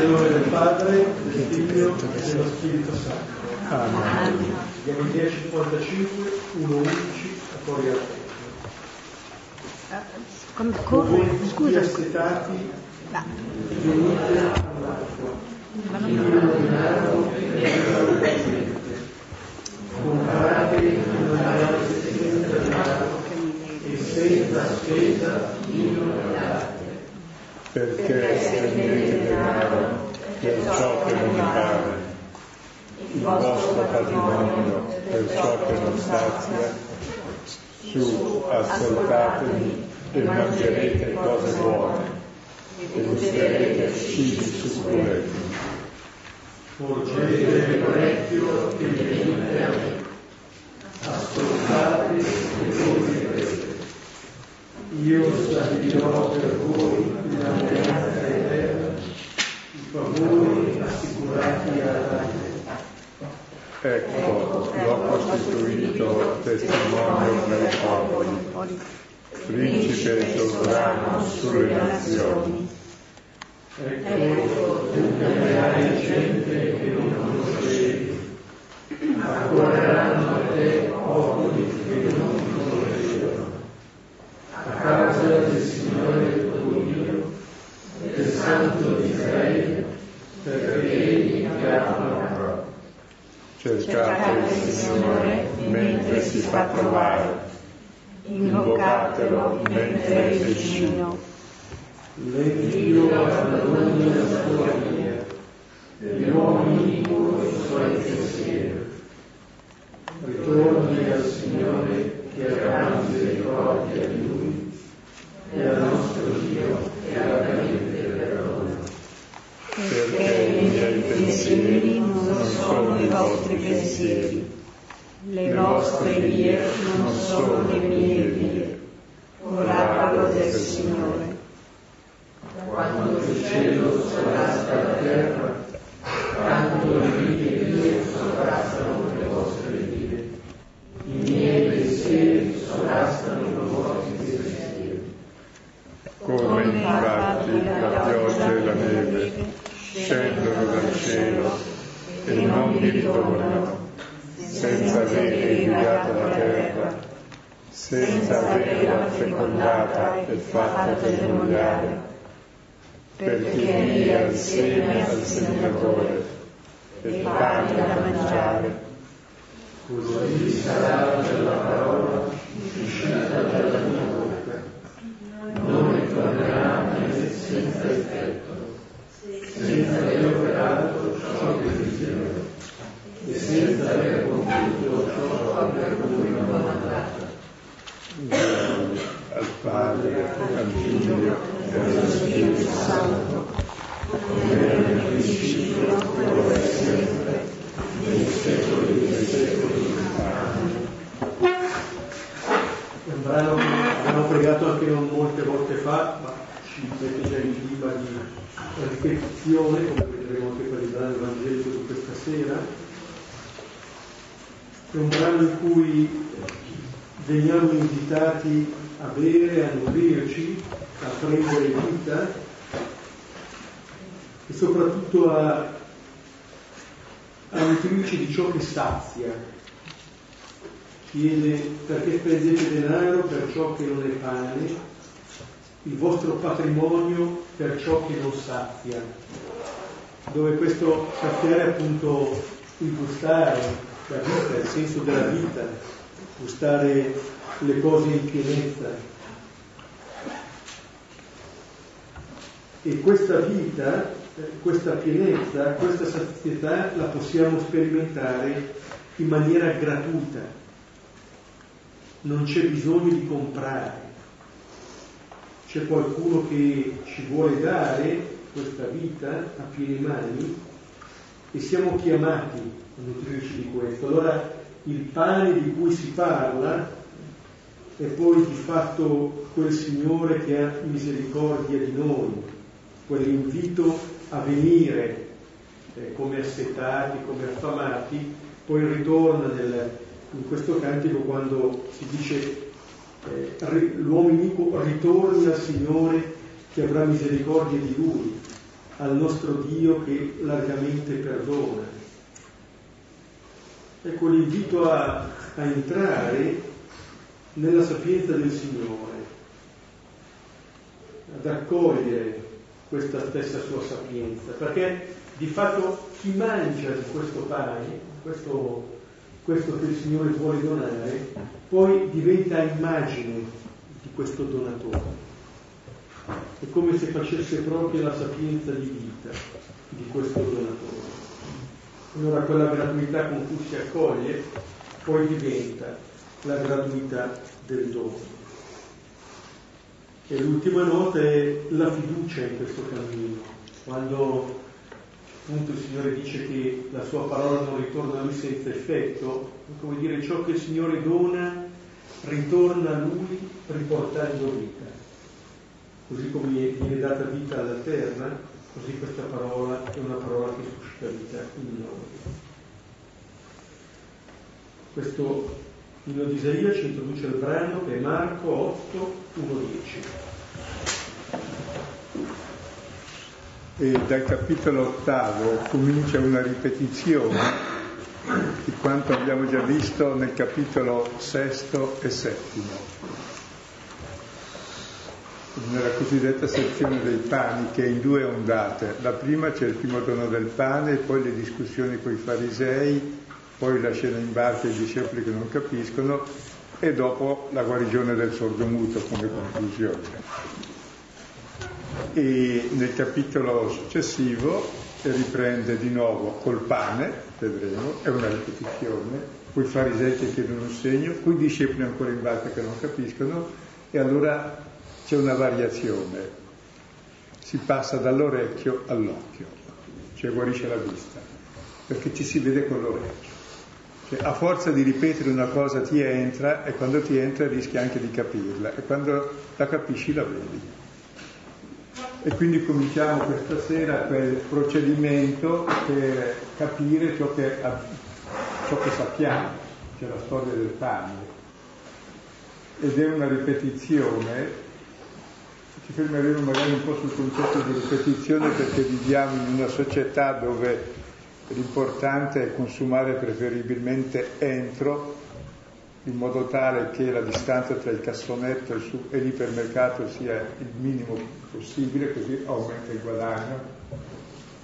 Nel nome del Padre, del Figlio e dello Spirito Santo. Amen. Andiamo in 10.45, 1.11, fuori al Quando corre, scusa. assetati, venite all'acqua. Illuminato comprate in una e senza spesa vino e Perché spendete denaro per ciò che non vale, il vostro patrimonio per ciò che non sazia, su, ascoltatemi e mangerete cose buone e gusterete cibi succulenti. Porgete l'orecchio e venite a me. Ascoltate e considerate. Io stabilirò per voi l'alleanza eterna, i favori assicurati alla vita. Ecco, l'ho costituito testimonio per i popoli, principe e sovrano sulle nazioni. Ecco, tu chiamerai gente che non conoscevi, accorreranno a te popoli che non ti conoscevano, a causa del Signore tuo Dio, del Santo di Israele, perché egli ti ha amato. Cercate il Signore mentre si fa trovare, invocatelo mentre è vicino. L'Iddio abbandoni la sua via, e gli uomini i suoi pensieri. Ritorni al Signore che avrà misericordia di Lui, e al nostro Dio che largamente perdona. Perché i miei pensieri non sono i vostri pensieri, le vostre vie non sono le mie vie. Oracolo del Signore. Quando il cielo sovrasta la terra, tanto le mie vie sovrastano le vostre vie. I miei pensieri sovrastano i vostri pensieri. Come infatti la pioggia e la neve scendono dal cielo e non vi ritornano, senza avere irrigato la terra, averla fecondata e fatta germogliare, perché dia il seme al seminatore e pane da mangiare. Così sarà per la parola uscita dalla mia bocca. Non ritornerà senza effetto, senza aver operato ciò che desidero e senza aver compiuto ciò per cui l'ho mandato. Al Padre, al Figlio e allo Spirito Santo, come era nel principio, ora e sempre, nei secoli dei secoli. È un brano che abbiamo pregato anche non molte volte fa, ma ci mette già in clima di ripetizione, come vedremo anche per il brano evangelico di questa sera. È un brano in cui veniamo invitati a bere, a nutrirci, a prendere vita e soprattutto a, a nutrirci di ciò che sazia. Chiede perché spendete denaro per ciò che non è pane, il vostro patrimonio per ciò che non sazia, dove questo saziare appunto il gustare la vita, il senso della vita, gustare le cose in pienezza. E questa vita, eh, questa pienezza, questa sazietà la possiamo sperimentare in maniera gratuita. Non c'è bisogno di comprare. C'è qualcuno che ci vuole dare questa vita a piene mani e siamo chiamati a nutrirci di questo. Allora il pane di cui si parla è poi di fatto quel Signore che ha misericordia di noi, quell'invito a venire eh, come assetati, come affamati, poi ritorna nel, in questo cantico quando si dice eh, l'uomo ritorna al Signore che avrà misericordia di lui. al nostro Dio che largamente perdona. Ecco l'invito a, a entrare nella sapienza del Signore, ad accogliere questa stessa sua sapienza, perché di fatto chi mangia di questo pane, questo, questo che il Signore vuole donare, poi diventa immagine di questo donatore. È come se facesse proprio la sapienza di vita di questo donatore. Allora quella gratuità con cui si accoglie poi diventa la gratuità del dono. E l'ultima nota è la fiducia in questo cammino, quando appunto il Signore dice che la sua parola non ritorna a lui senza effetto, come dire ciò che il Signore dona ritorna a lui riportando vita. Così come viene data vita alla terra, così questa parola è una parola che suscita vita in noi. Questo Inno di Isaia ci introduce il brano che è Marco 8, 1, 10. E dal capitolo ottavo comincia una ripetizione di quanto abbiamo già visto nel capitolo sesto e settimo, nella cosiddetta sezione dei pani che è in due ondate. La prima c'è il primo dono del pane poi le discussioni con i farisei poi la scena in barca e i discepoli che non capiscono e dopo la guarigione del sordomuto come conclusione. E nel capitolo successivo riprende di nuovo col pane, vedremo, è una ripetizione, poi i farisei che chiedono un segno, poi i discepoli ancora in barca che non capiscono e allora c'è una variazione, si passa dall'orecchio all'occhio, cioè guarisce la vista, perché ci si vede con l'orecchio. Cioè, a forza di ripetere una cosa ti entra e quando ti entra rischi anche di capirla e quando la capisci la vedi. E quindi cominciamo questa sera quel procedimento per capire ciò che, ciò che sappiamo, cioè la storia del pane. Ed è una ripetizione, ci fermeremo magari un po' sul concetto di ripetizione perché viviamo in una società dove L'importante è consumare preferibilmente entro, in modo tale che la distanza tra il cassonetto e, l'ipermercato sia il minimo possibile, così aumenta il guadagno.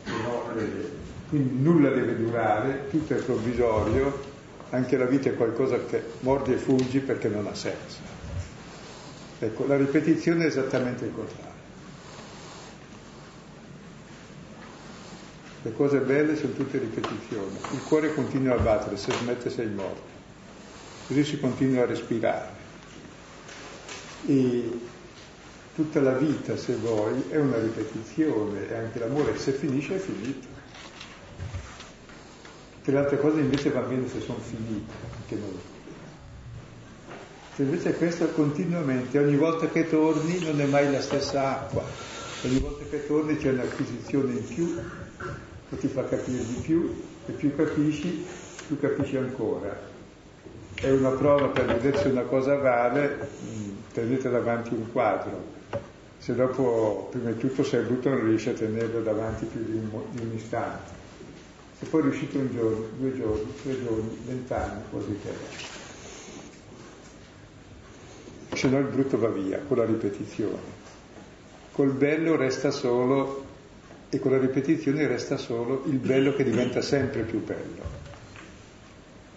No, eh, quindi nulla deve durare, tutto è provvisorio, anche la vita è qualcosa che mordi e fuggi perché non ha senso. Ecco, la ripetizione è esattamente il contrario. Le cose belle sono tutte ripetizioni. Il cuore continua a battere, se smette sei morto. Così si continua a respirare. E tutta la vita, se vuoi, è una ripetizione e anche l'amore, se finisce è finito. Tutte le altre cose invece va bene se sono finite, anche noi. Se invece questo continuamente, ogni volta che torni non è mai la stessa acqua, ogni volta che torni c'è un'acquisizione in più che ti fa capire di più e più capisci, più capisci ancora. È una prova per vedere se una cosa vale, mm, tenete davanti un quadro. Se dopo, prima di tutto, sei brutto non riesci a tenerlo davanti più di un, di un istante. Se poi riuscite un giorno, due giorni, tre giorni, vent'anni, così che è. Se no il brutto va via con la ripetizione. Col bello resta solo e con la ripetizione resta solo il bello che diventa sempre più bello.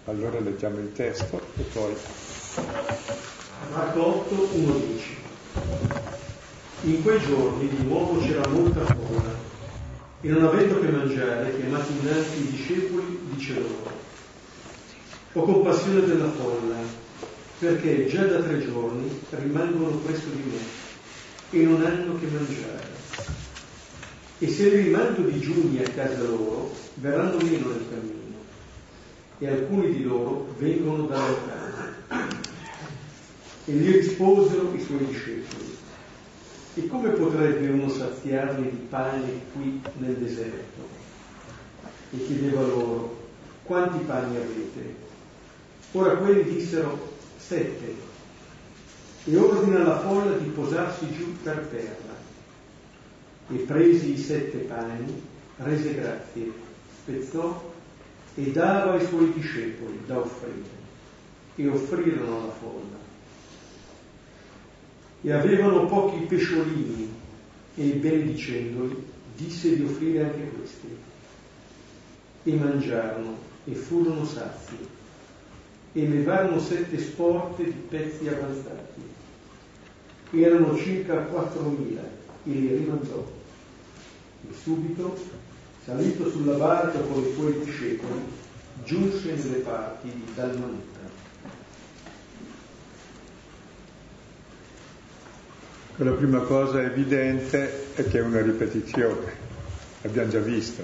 Allora leggiamo il testo e poi... Marco 8, 1, 10. In quei giorni di nuovo c'era molta folla e non avendo che mangiare, chiamati innanzi i discepoli, dice loro, ho compassione della folla, perché già da tre giorni rimangono presso di me e non hanno che mangiare e se li rimando digiuni a casa loro, verranno meno nel cammino, e alcuni di loro vengono da lontano. E gli risposero i suoi discepoli, e come potrebbe uno saziarne di pane qui nel deserto? E chiedeva loro, quanti pani avete? Ora quelli dissero, sette, e ordina alla folla di posarsi giù per terra E presi i sette pani, rese grazie, spezzò e dava ai suoi discepoli da offrire. E offrirono alla folla. E avevano pochi pesciolini, e benedicendoli disse di offrire anche questi. E mangiarono e furono sazi e levarono sette sporte di pezzi avanzati. Erano circa quattromila e li rimandò. E subito, salito sulla barca con i suoi discepoli, giunse nelle parti di Dalmanuta. La prima cosa evidente è che è una ripetizione, l'abbiamo già visto,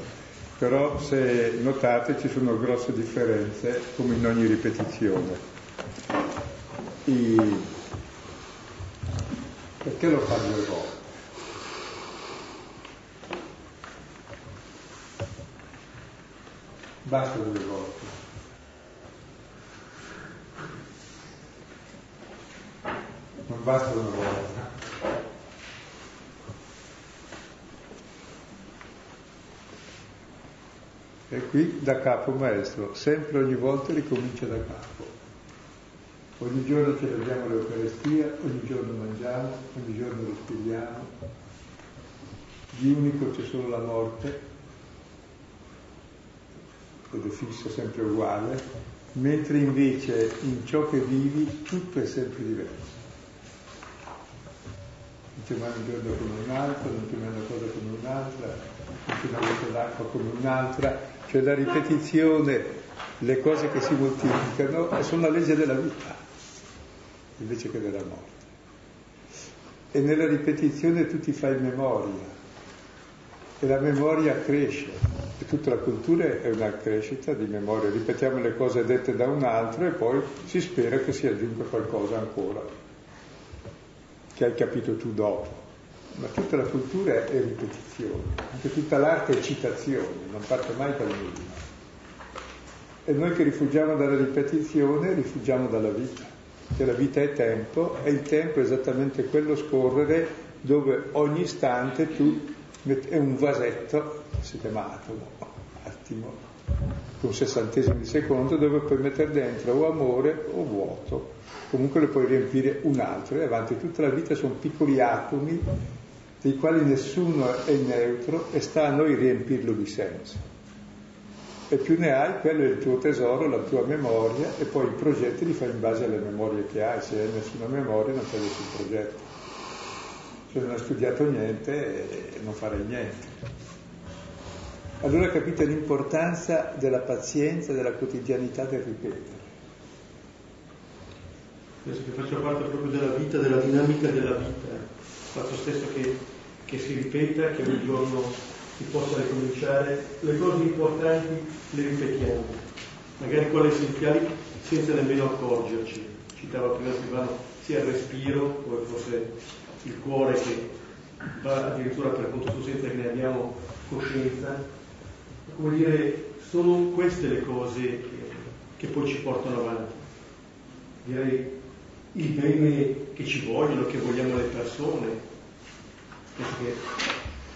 però se notate ci sono grosse differenze come in ogni ripetizione. I... Perché lo fa due volte? Basta due volte. Non basta una volta. E qui da capo maestro, sempre ogni volta ricomincia da capo. Ogni giorno celebriamo l'Eucaristia, ogni giorno mangiamo, ogni giorno respiriamo. Di unico c'è solo la morte, ed è sempre uguale, mentre invece in ciò che vivi tutto è sempre diverso. Non ti mai un giorno come un altro, non ti mai una cosa come un'altra, non mai una goccia come un'altra, cioè la ripetizione, le cose che si moltiplicano sono la legge della vita invece che della morte. E nella ripetizione tu ti fai memoria e la memoria cresce e tutta la cultura è una crescita di memoria. Ripetiamo le cose dette da un altro e poi si spera che si aggiunga qualcosa ancora che hai capito tu dopo ma tutta la cultura è ripetizione, anche tutta l'arte è citazione, non parte mai dal nulla. E noi che rifugiamo dalla ripetizione, rifugiamo dalla vita, che la vita è tempo e il tempo è esattamente quello scorrere dove ogni istante tu metti, è un vasetto, si chiama atomo, attimo, un sessantesimo di secondo dove puoi mettere dentro o amore o vuoto, comunque lo puoi riempire un altro e avanti tutta la vita sono piccoli atomi dei quali nessuno è neutro e sta a noi riempirlo di senso. E più ne hai, quello è il tuo tesoro, la tua memoria, e poi i progetti li fai in base alle memorie che hai. Se hai nessuna memoria non fai nessun progetto. Se non hai studiato niente, non farei niente. Allora capite l'importanza della pazienza, della quotidianità del ripetere. Penso che faccia parte proprio della vita, della dinamica della vita, il fatto stesso che che si ripeta, che un giorno si possa ricominciare, le cose importanti le ripetiamo, magari quelle essenziali senza nemmeno accorgerci. Citava prima Silvano sia il respiro, come fosse il cuore che va addirittura per conto suo senza che ne abbiamo coscienza. Come dire, sono queste le cose che, che poi ci portano avanti. Direi il bene che ci vogliono, che vogliamo le persone, che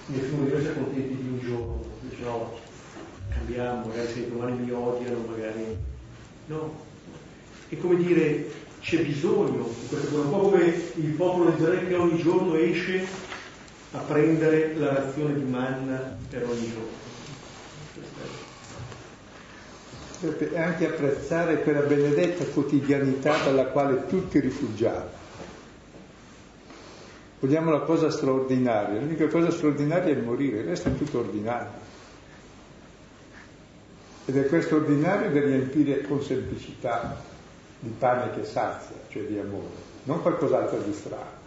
nessuno di noi sia contenti di un giorno, dice no, cambiamo, magari se domani mi odiano, magari no. È come dire, c'è bisogno di questa cosa, un po' come il popolo di Israele che ogni giorno esce a prendere la razione di manna per ogni giorno. E anche apprezzare quella benedetta quotidianità dalla quale tutti rifugiamo. Vogliamo la cosa straordinaria, l'unica cosa straordinaria è il morire, il resto è tutto ordinario. Ed è questo ordinario da riempire con semplicità di pane che sazia, cioè di amore, non qualcos'altro di strano.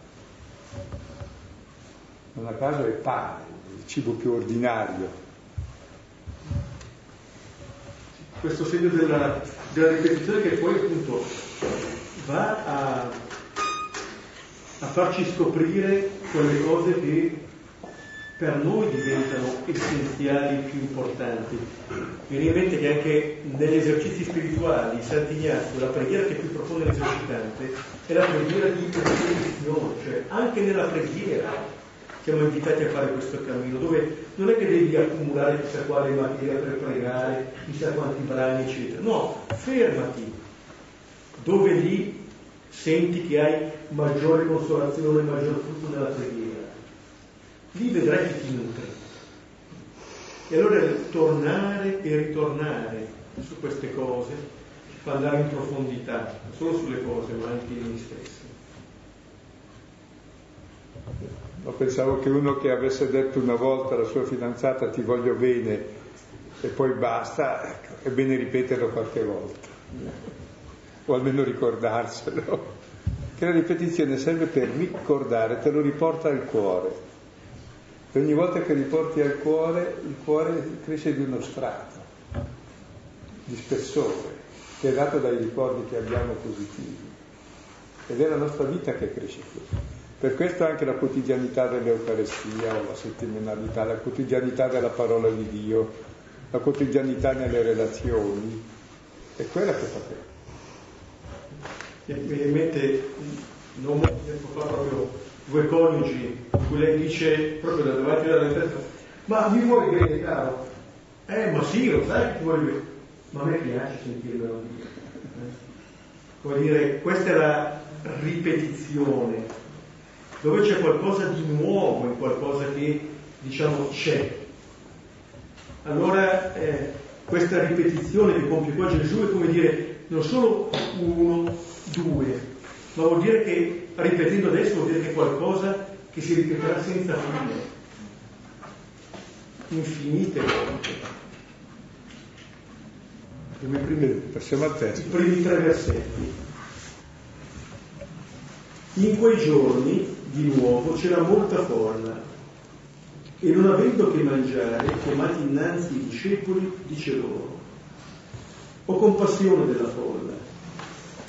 Non a caso è pane, il cibo più ordinario. Questo segno della, della ripetizione che poi appunto va a a farci scoprire quelle cose che per noi diventano essenziali, più importanti. Mi viene in mente che anche negli esercizi spirituali, Sant'Ignazio, la preghiera che più propone l'esercitante è la preghiera di ripetizione, cioè anche nella preghiera siamo invitati a fare questo cammino, dove non è che devi accumulare chissà quale materia per pregare, chissà quanti brani, eccetera. No, fermati, dove lì senti che hai maggiore consolazione, maggior frutto nella preghiera. Lì vedrai che ti nutri. E allora tornare e ritornare su queste cose ci fa andare in profondità, non solo sulle cose, ma anche in noi stessi. Ma pensavo che uno che avesse detto una volta alla sua fidanzata ti voglio bene e poi basta, è bene ripeterlo qualche volta, o almeno ricordarselo. Che la ripetizione serve per ricordare, te lo riporta al cuore. E ogni volta che riporti al cuore, il cuore cresce di uno strato di spessore che è dato dai ricordi che abbiamo positivi. Ed è la nostra vita che cresce così. Per questo anche la quotidianità dell'Eucarestia o la settimanalità, la quotidianità della parola di Dio, la quotidianità nelle relazioni, è quella che fa bene. Mi viene in mente non molto tempo fa proprio due coniugi in cui lei dice proprio da davanti alla testa ma mi vuoi bene caro? Eh ma sì lo sai che voglio bene ma a me piace sentirmelo dire eh? come dire questa è la ripetizione dove c'è qualcosa di nuovo, in qualcosa che diciamo c'è. Allora eh, questa ripetizione che compie qua Gesù è come dire non solo uno, due, ma vuol dire che ripetendo adesso vuol dire che è qualcosa che si ripeterà senza fine, infinite volte. Passiamo al testo. I primi tre versetti. In quei giorni di nuovo c'era molta folla e non avendo che mangiare, chiamati innanzi i discepoli, dice loro, ho compassione della folla,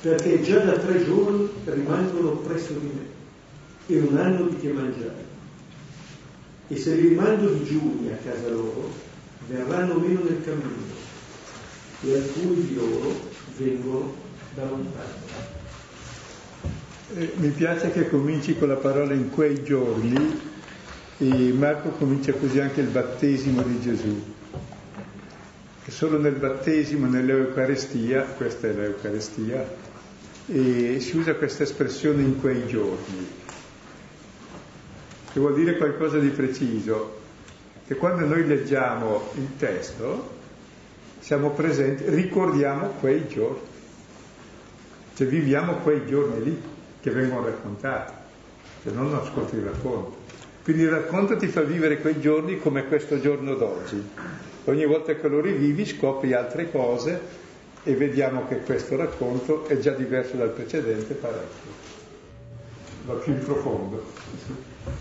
perché già da tre giorni rimangono presso di me e non hanno di che mangiare. E se li rimando digiuni a casa loro, verranno meno nel cammino e alcuni di loro vengono da lontano. Eh, mi piace che cominci con la parola in quei giorni e Marco comincia così anche il battesimo di Gesù. Che solo nel battesimo, nell'Eucarestia, questa è l'Eucarestia, e si usa questa espressione in quei giorni, che vuol dire qualcosa di preciso, che quando noi leggiamo il testo siamo presenti, ricordiamo quei giorni, cioè viviamo quei giorni lì che vengono raccontati, no non ascolti il racconto. Quindi il racconto ti fa vivere quei giorni come questo giorno d'oggi. Ogni volta che lo rivivi scopri altre cose e vediamo che questo racconto è già diverso dal precedente parecchio, va più in profondo.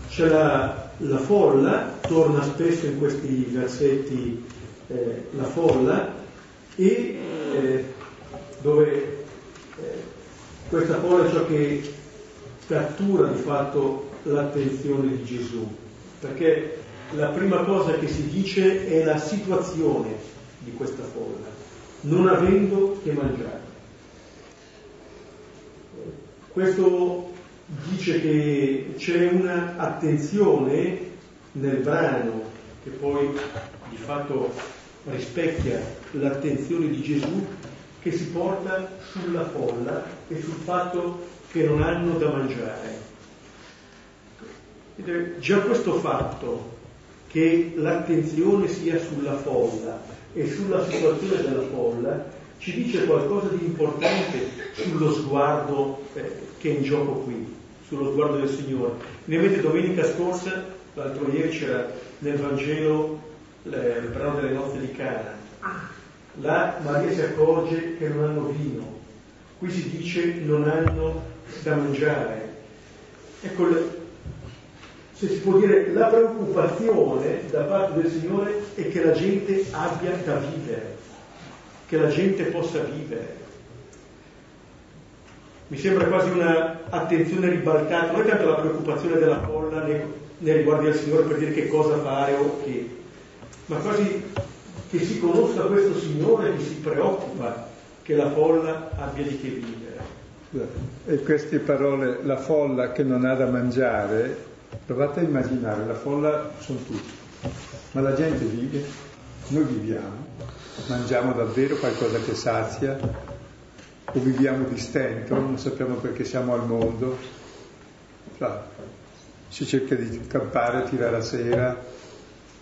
C'è la, la folla, torna spesso in questi versetti eh, la folla e eh, dove eh, questa folla è ciò che cattura di fatto l'attenzione di Gesù, perché la prima cosa che si dice è la situazione di questa folla, non avendo che mangiare. Questo dice che c'è un'attenzione nel brano che poi di fatto rispecchia l'attenzione di Gesù che si porta sulla folla e sul fatto che non hanno da mangiare. Già questo fatto che l'attenzione sia sulla folla e sulla situazione della folla ci dice qualcosa di importante sullo sguardo eh, che è in gioco qui, sullo sguardo del Signore. Ne avete domenica scorsa, l'altro ieri c'era nel Vangelo eh, il brano delle nozze di Cana Là Maria si accorge che non hanno vino, qui si dice non hanno da mangiare. Ecco, se si può dire, la preoccupazione da parte del Signore è che la gente abbia da vivere, che la gente possa vivere. Mi sembra quasi un'attenzione ribaltata, non è tanto la preoccupazione della folla nei, nei riguardi del Signore per dire che cosa fare o che, ma quasi che si conosca questo Signore che si preoccupa che la folla abbia di che vivere. E queste parole, la folla che non ha da mangiare, Provate a immaginare, la folla sono tutti, ma la gente vive, noi viviamo, mangiamo davvero qualcosa che sazia, o viviamo di stento, non sappiamo perché siamo al mondo, si cerca di campare, tirare la sera,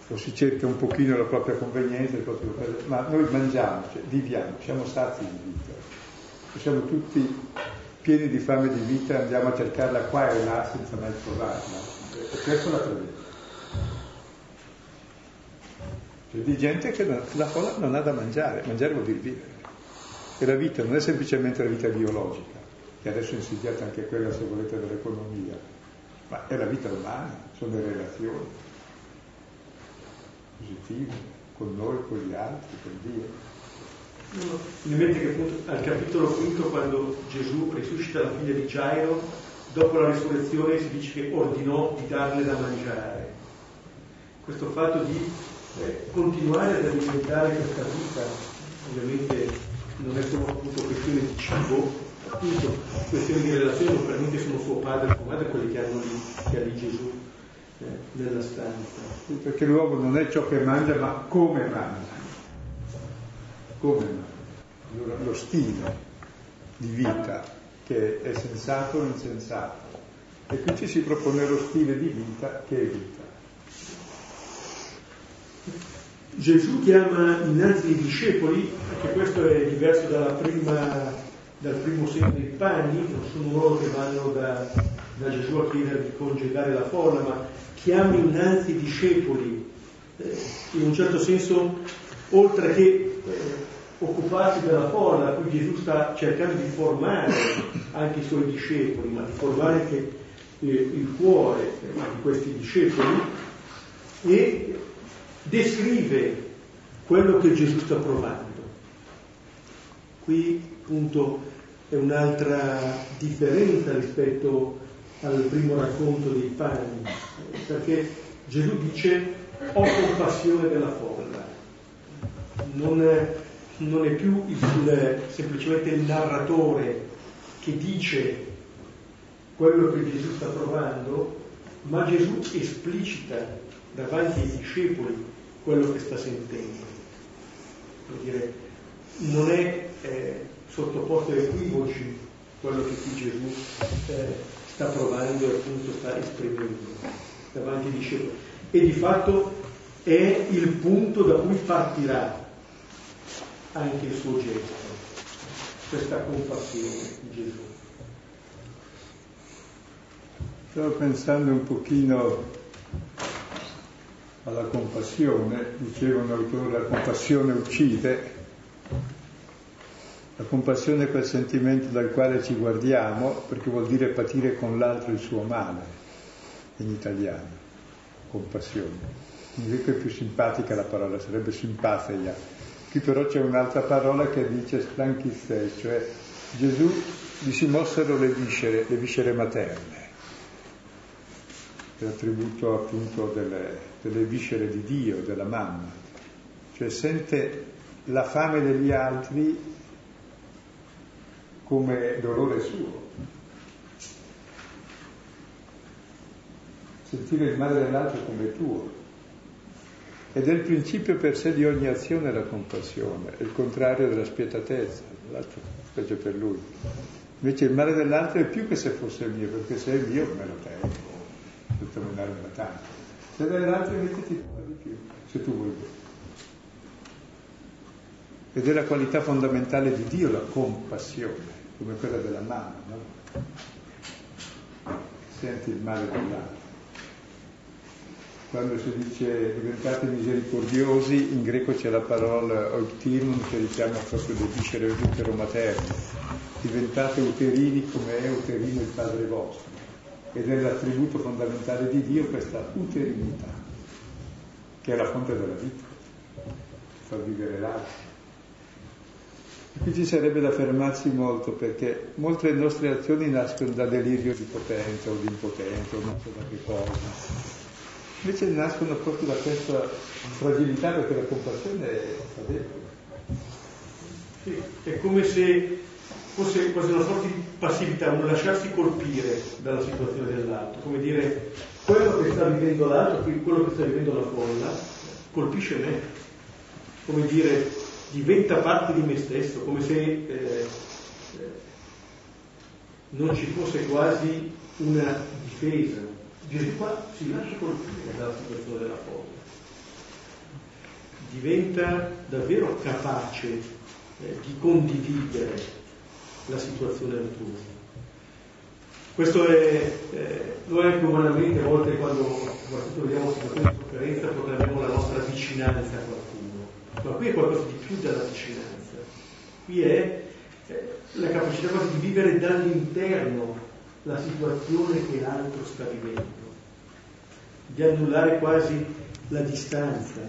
o si cerca un pochino la propria convenienza, proprio... ma noi mangiamo, cioè, viviamo, siamo sazi di vita, siamo tutti pieni di fame di vita, andiamo a cercarla qua e là senza mai trovarla. E questo la tragedia. C'è di gente che la folla non ha da mangiare, mangiare vuol dire vivere. E la vita non è semplicemente la vita biologica, che adesso è insidiata anche quella, se volete, dell'economia, ma è la vita umana, sono le relazioni positive con noi, con gli altri, con Dio. No, mi mente che appunto al capitolo quinto, quando Gesù risuscita la figlia di Gairo, dopo la risurrezione si dice che ordinò di darle da mangiare. Questo fatto di eh, continuare ad alimentare questa vita, ovviamente non è solo appunto questione di cibo, appunto questione di relazione, niente sono suo padre e sua madre quelli che hanno lì, che ha lì Gesù eh, nella stanza. Perché l'uomo non è ciò che mangia, ma come mangia. Come mangia. Allora, lo stile di vita che è sensato o insensato. E qui ci si propone lo stile di vita che è vita. Gesù chiama innanzi i discepoli, anche questo è diverso prima, dal primo segno dei panni, non sono loro che vanno da, da Gesù a chiedere di congedare la folla, ma chiama innanzi i discepoli, eh, in un certo senso, oltre che eh, occuparsi della folla, qui Gesù sta cercando di formare anche i suoi discepoli, ma di formare anche eh, il cuore di questi discepoli e descrive quello che Gesù sta provando. Qui appunto è un'altra differenza rispetto al primo racconto dei panni, perché Gesù dice ho compassione della folla, non è, non è più il, semplicemente il narratore che dice quello che Gesù sta provando, ma Gesù esplicita davanti ai discepoli quello che sta sentendo. Per dire, non è eh, sottoposto a equivoci quello che qui Gesù eh, sta provando e appunto sta esprimendo davanti ai discepoli. E di fatto è il punto da cui partirà anche il suo gesto, questa compassione di Gesù. Stavo pensando un pochino alla compassione, diceva un autore, la compassione uccide, la compassione è quel sentimento dal quale ci guardiamo perché vuol dire patire con l'altro il suo male, in italiano, compassione. In greco è più simpatica la parola, sarebbe simpatia. Qui però c'è un'altra parola che dice stanchissei, cioè Gesù gli si mossero le viscere, le viscere materne l'attributo appunto delle, delle viscere di Dio, della mamma, cioè sente la fame degli altri come dolore suo. Sentire il male dell'altro come tuo. Ed è il principio per sé di ogni azione la compassione, è il contrario della spietatezza, l'altro peggio per lui. Invece il male dell'altro è più che se fosse mio, perché se è mio me lo tengo tutto mandare una tanto. Se dai l'altro invece ti fa di più, se tu vuoi. Ed è la qualità fondamentale di Dio la compassione, come quella della mamma, no? Senti il male dell'altro. Quando si dice diventate misericordiosi, in greco c'è la parola oiktimum che richiama proprio le viscere utero materne. Diventate uterini come è uterino il Padre vostro ed è l'attributo fondamentale di Dio questa uterinità, che è la fonte della vita, fa vivere l'altro. Qui ci sarebbe da fermarsi molto perché molte delle nostre azioni nascono da delirio di potenza o di impotenza o non so da che cosa. Invece nascono proprio da questa fragilità perché la compassione è debole. Sì, è come se fosse quasi una sorta di passività, un lasciarsi colpire dalla situazione dell'altro, come dire quello che sta vivendo l'altro, quello che sta vivendo la folla, colpisce me, come dire, diventa parte di me stesso, come se eh, eh, non ci fosse quasi una difesa. Gesù qua si lascia colpire dalla situazione della folla, diventa davvero capace eh, di condividere la situazione altrui. Questo è, eh, noi anche umanamente a volte quando soprattutto vediamo situazioni di sofferenza proclamiamo la nostra vicinanza a qualcuno, ma qui è qualcosa di più della vicinanza, qui è eh, la capacità quasi di vivere dall'interno la situazione che l'altro sta vivendo, di annullare quasi la distanza.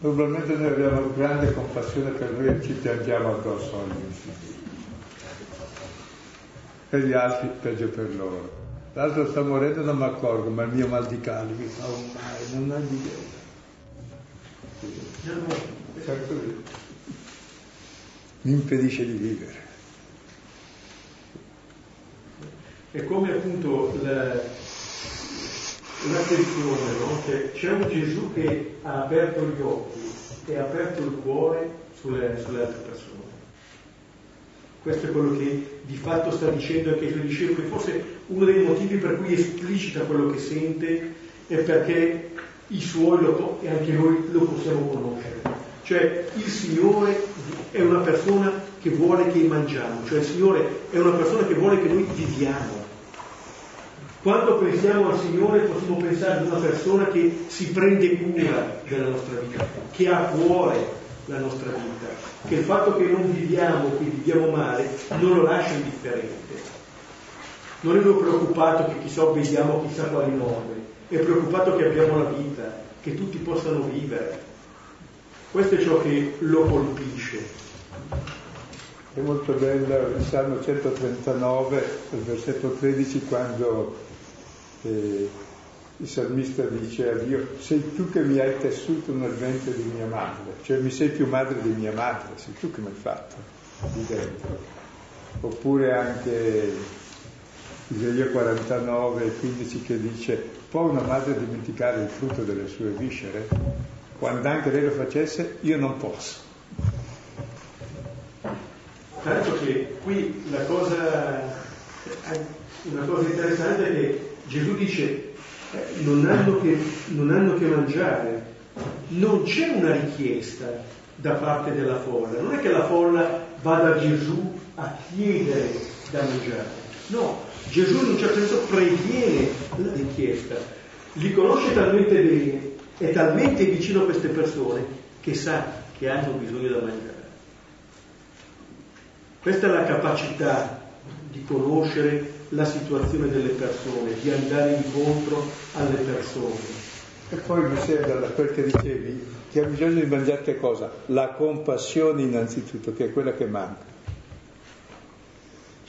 Normalmente noi abbiamo grande compassione per noi e ci piangiamo addosso agli per gli altri peggio per loro. L'altro sta morendo non mi accorgo, ma il mio mal di cane mi fa un male, non ha idea. Certo, mi impedisce di vivere. È come appunto la, l'attenzione, no? Che c'è un Gesù che ha aperto gli occhi e ha aperto il cuore sulle, sulle altre persone. Questo è quello che di fatto sta dicendo anche ai suoi discepoli. Forse uno dei motivi per cui esplicita quello che sente è perché i suoi lo, e anche noi lo possiamo conoscere. Cioè il Signore è una persona che vuole che mangiamo, cioè il Signore è una persona che vuole che noi viviamo. Quando pensiamo al Signore possiamo pensare ad una persona che si prende cura della nostra vita, che ha a cuore la nostra vita, che il fatto che non viviamo, che viviamo male, non lo lascia indifferente. Non è preoccupato che chissà vediamo chissà quali norme, è preoccupato che abbiamo la vita, che tutti possano vivere. Questo è ciò che lo colpisce. È molto bello il Salmo 139, il versetto 13, quando eh, il salmista dice a Dio, sei tu che mi hai tessuto nel ventre di mia madre, cioè mi sei più madre di mia madre, sei tu che mi hai fatto di dentro. Oppure anche Isaia 49, 15 che dice, può una madre dimenticare il frutto delle sue viscere? Quando anche lei lo facesse, io non posso. Tanto che qui la cosa, una cosa interessante è che Gesù dice eh, non hanno, che, non hanno che mangiare. Non c'è una richiesta da parte della folla, non è che la folla va da Gesù a chiedere da mangiare. No, Gesù in un certo senso previene la richiesta, li conosce talmente bene, è talmente vicino a queste persone che sa che hanno bisogno da mangiare. Questa è la capacità di conoscere la situazione delle persone, di andare incontro alle persone. E poi mi sembra, da quel che dicevi, che ha bisogno di mangiare che cosa? La compassione innanzitutto, che è quella che manca.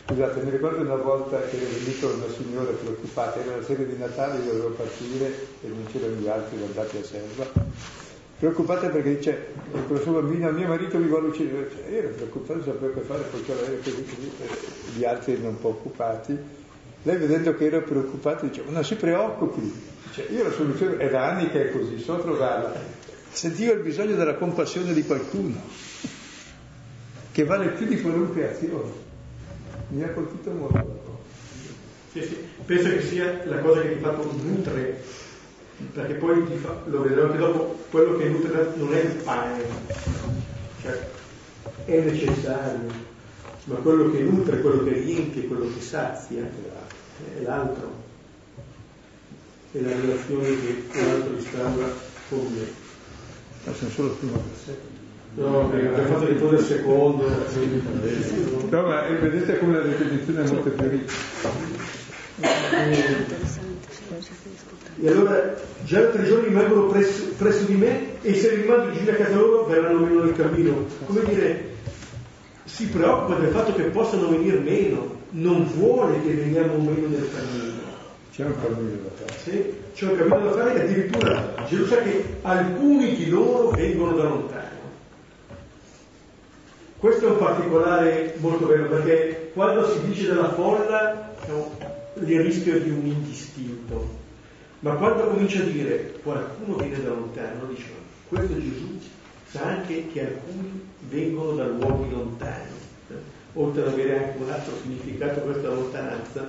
Scusate, mi ricordo una volta che ero venuto una signora preoccupata, era la sera di Natale, dovevo partire e non c'erano gli altri andati a serva. Preoccupata perché dice, con la sua bambina, mio marito mi vuole uccidere. Cioè, io ero preoccupato, non sapevo che fare, perché l'aereo così, così, gli altri erano un po' occupati. Lei vedendo che ero preoccupato diceva, non si preoccupi, cioè, io la soluzione è da anni che è così, so trovarla. Sentivo il bisogno della compassione di qualcuno, che vale più di qualunque azione. Mi ha colpito molto. Sì, sì. Penso che sia la cosa che di fatto nutre perché poi lo vedremo anche dopo, quello che nutre non è il pane, cioè è necessario, ma quello che nutre, quello che riempie, quello che sazia è l'altro, è la relazione che l'altro instaura con me. Ma sono solo il primo versetto. No, abbiamo fatto di tutto il secondo. No, ma vedete come la ripetizione è molto più ricca. E allora già tre giorni rimangono presso, presso, di me e se rimando giù a casa loro verranno meno nel cammino. Come dire, si preoccupa del fatto che possano venire meno, non vuole che veniamo meno nel cammino. C'è un cammino da fare. Sì, c'è un cammino da fare che addirittura Gesù sa che alcuni di loro vengono da lontano. Questo è un particolare molto bello perché quando si dice della folla il rischio di un indistinto. Ma quando comincia a dire qualcuno viene da lontano, dice questo Gesù sa anche che alcuni vengono da luoghi lontani, eh? oltre ad avere anche un altro significato questa lontananza,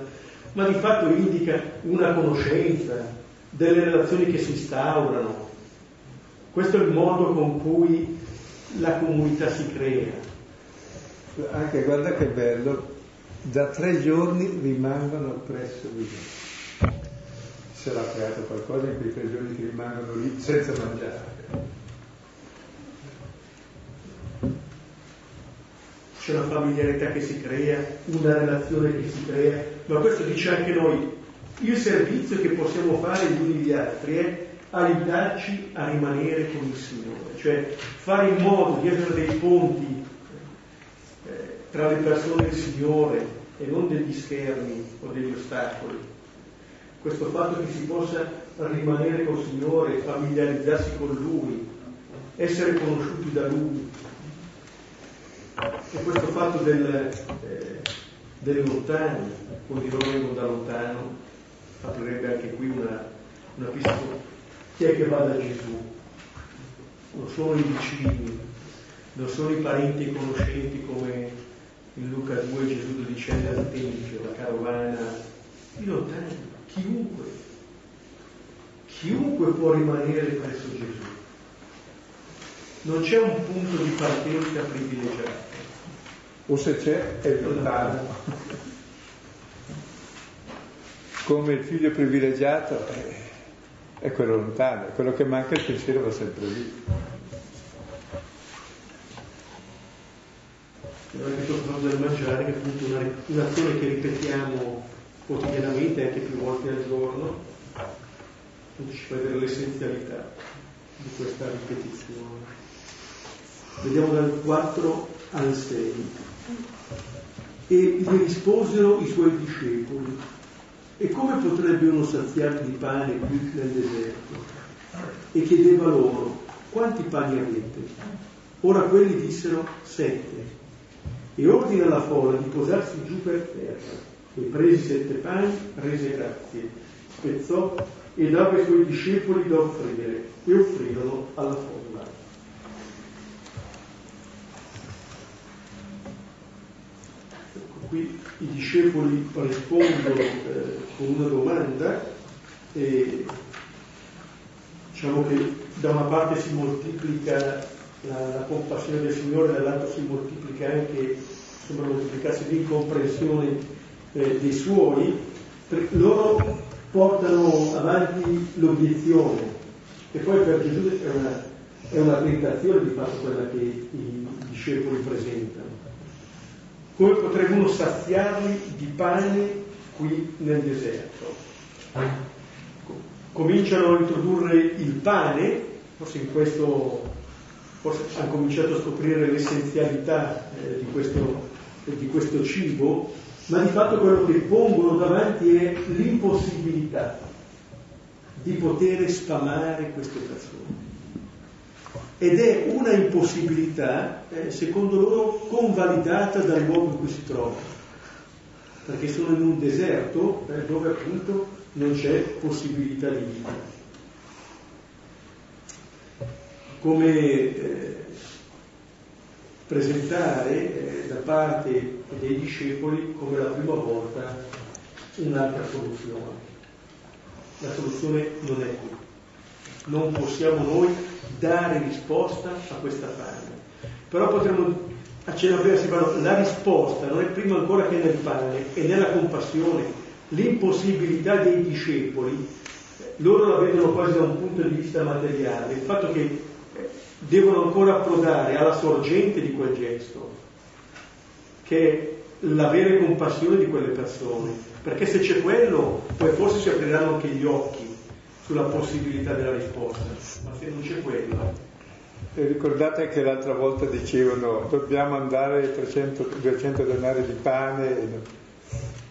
ma di fatto indica una conoscenza, delle relazioni che si instaurano. Questo è il modo con cui la comunità si crea. Anche guarda che bello, da tre giorni rimangono presso di me. L'ha creato qualcosa in quei tre giorni che rimangono lì senza mangiare. C'è una familiarità che si crea, una relazione che si crea, ma questo dice anche noi, il servizio che possiamo fare gli uni gli altri è aiutarci a rimanere con il Signore, cioè fare in modo di essere dei ponti eh, tra le persone il Signore e non degli schermi o degli ostacoli. Questo fatto che si possa rimanere col Signore, familiarizzarsi con Lui, essere conosciuti da Lui. E questo fatto del, eh, del lontano, vengono da lontano, aprirebbe anche qui una, una pista. Chi è che va da Gesù? Non sono i vicini, non sono i parenti e conoscenti come in Luca 2 Gesù dicendo al Tempio, la carovana, i lontani, chiunque, chiunque può rimanere presso Gesù. Non c'è un punto di partenza privilegiato. O se c'è, è lontano come il figlio privilegiato è, è quello lontano, quello che manca il pensiero va sempre lì. Questo fatto del mangiare, che è appunto una, un'azione che ripetiamo quotidianamente, anche più volte al giorno, appunto ci fa vedere l'essenzialità di questa ripetizione. Vediamo dal 4 al 6. E gli risposero i suoi discepoli e come potrebbe uno saziarti di pane qui nel deserto? E chiedeva loro, quanti pani avete? Ora quelli dissero, sette. E ordina alla folla di posarsi giù per terra. E presi sette pani, rese grazie, spezzò e dava ai suoi discepoli da offrire, e offrirono alla folla. qui i discepoli rispondono eh, con una domanda e diciamo che da una parte si moltiplica la, la compassione del Signore, dall'altro si moltiplica anche, sembra moltiplicarsi l'incomprensione eh, dei suoi, loro portano avanti l'obiezione e poi per Gesù è una, è una tentazione di fatto quella che i discepoli presentano come potrebbe uno saziarli di pane qui nel deserto. Cominciano a introdurre il pane, forse in questo forse hanno cominciato a scoprire l'essenzialità eh, di, questo, di questo cibo, ma di fatto quello che pongono davanti è l'impossibilità di poter sfamare queste persone ed è una impossibilità, eh, secondo loro, convalidata dal luogo in cui si trovano, perché sono in un deserto eh, dove appunto non c'è possibilità di vita. Come eh, presentare eh, da parte dei discepoli come la prima volta un'altra soluzione. La soluzione non è qui. Non possiamo noi dare risposta a questa fame. Però potremmo accennare la risposta non è prima ancora che nel pane, è nella compassione, l'impossibilità dei discepoli, loro la vedono quasi da un punto di vista materiale, il fatto che devono ancora approdare alla sorgente di quel gesto, che è l'avere compassione di quelle persone, perché se c'è quello, poi forse si apriranno anche gli occhi sulla possibilità della risposta, ma se non c'è quello. E ricordate che l'altra volta dicevano dobbiamo andare 300, 200 denari di pane,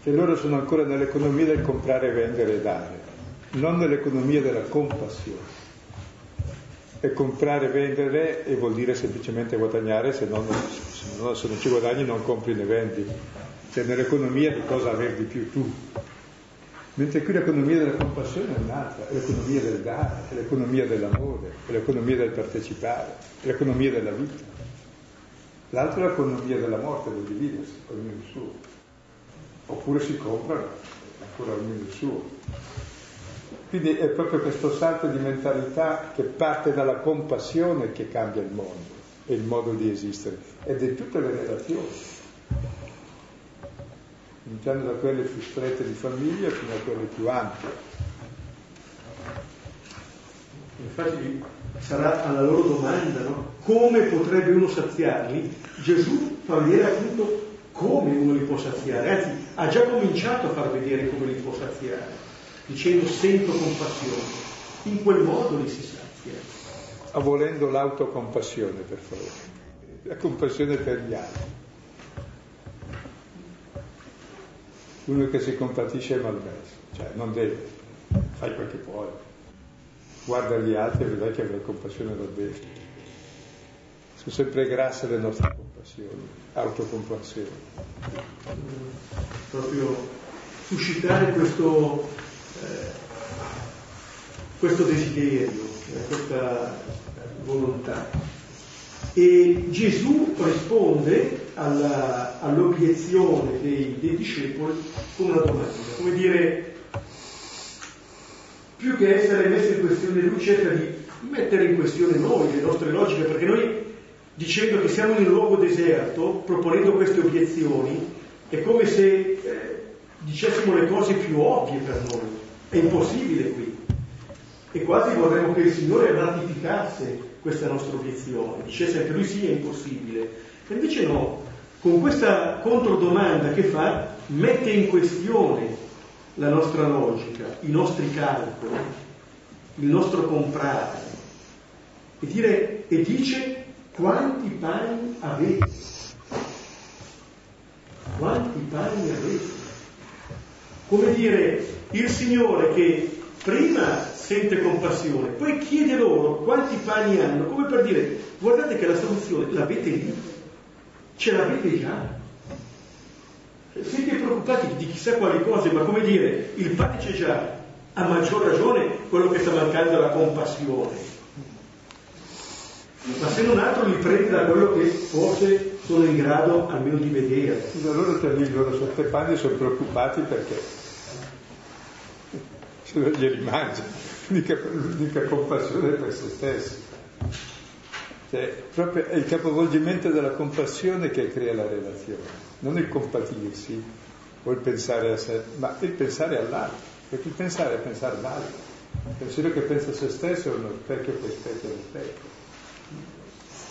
che loro sono ancora nell'economia del comprare, vendere e dare, non nell'economia della compassione. E comprare e vendere e vuol dire semplicemente guadagnare, se, non, se, non, se non ci guadagni non compri né vendi. Cioè nell'economia di cosa aver di più tu. Mentre qui l'economia della compassione è un'altra, è l'economia del dare, è l'economia dell'amore, è l'economia del partecipare, è l'economia della vita. L'altra è l'economia della morte, del dividersi, ognuno il suo. Oppure si comprano, ancora ognuno il suo. Quindi è proprio questo salto di mentalità che parte dalla compassione che cambia il mondo e il modo di esistere, ed è tutte le relazioni iniziando da quelle più strette di famiglia fino a quelle più ampie. Infatti sarà alla loro domanda, no? Come potrebbe uno saziarli? Gesù fa vedere appunto come uno li può saziare, anzi ha già cominciato a far vedere come li può saziare, dicendo sento compassione. In quel modo li si sazia. Avolendo l'autocompassione, per favore, la compassione per gli altri. uno che si compatisce è malmesso, cioè non deve, fai quel che puoi, guarda gli altri e vedrai che avrai compassione davvero. Sono sempre grasse le nostre compassioni, autocompassioni. Proprio suscitare questo, questo desiderio, eh, questa volontà. E Gesù risponde alla, all'obiezione dei, dei, discepoli con una domanda, come dire, più che essere messo in questione lui cerca di mettere in questione noi, le nostre logiche, perché noi dicendo che siamo in un luogo deserto, proponendo queste obiezioni, è come se eh, dicessimo le cose più ovvie per noi, è impossibile qui. E quasi vorremmo che il Signore ratificasse questa nostra obiezione, dicesse che lui sì è impossibile. E invece no, con questa controdomanda che fa mette in questione la nostra logica, i nostri calcoli, il nostro comprare e, dire, e dice quanti pani avete? Quanti pani avete? Come dire, il Signore che prima sente compassione, poi chiede loro quanti pani hanno, come per dire, guardate che la soluzione l'avete lì, ce l'avete già. Siete preoccupati di chissà quali cose, ma come dire, il pane c'è già, a maggior ragione quello che sta mancando è la compassione. Ma se non altro li prende da quello che forse sono in grado almeno di vedere. Loro per i loro sette panni sono preoccupati perché se non glieli mangiano l'unica, l'unica compassione per se stessi. Cioè, proprio è il capovolgimento della compassione che crea la relazione, non il compatirsi o il pensare a sé, ma il pensare all'altro, perché il pensare è pensare all'altro. Il pensiero che pensa a se stesso è uno specchio che specchia lo specchio.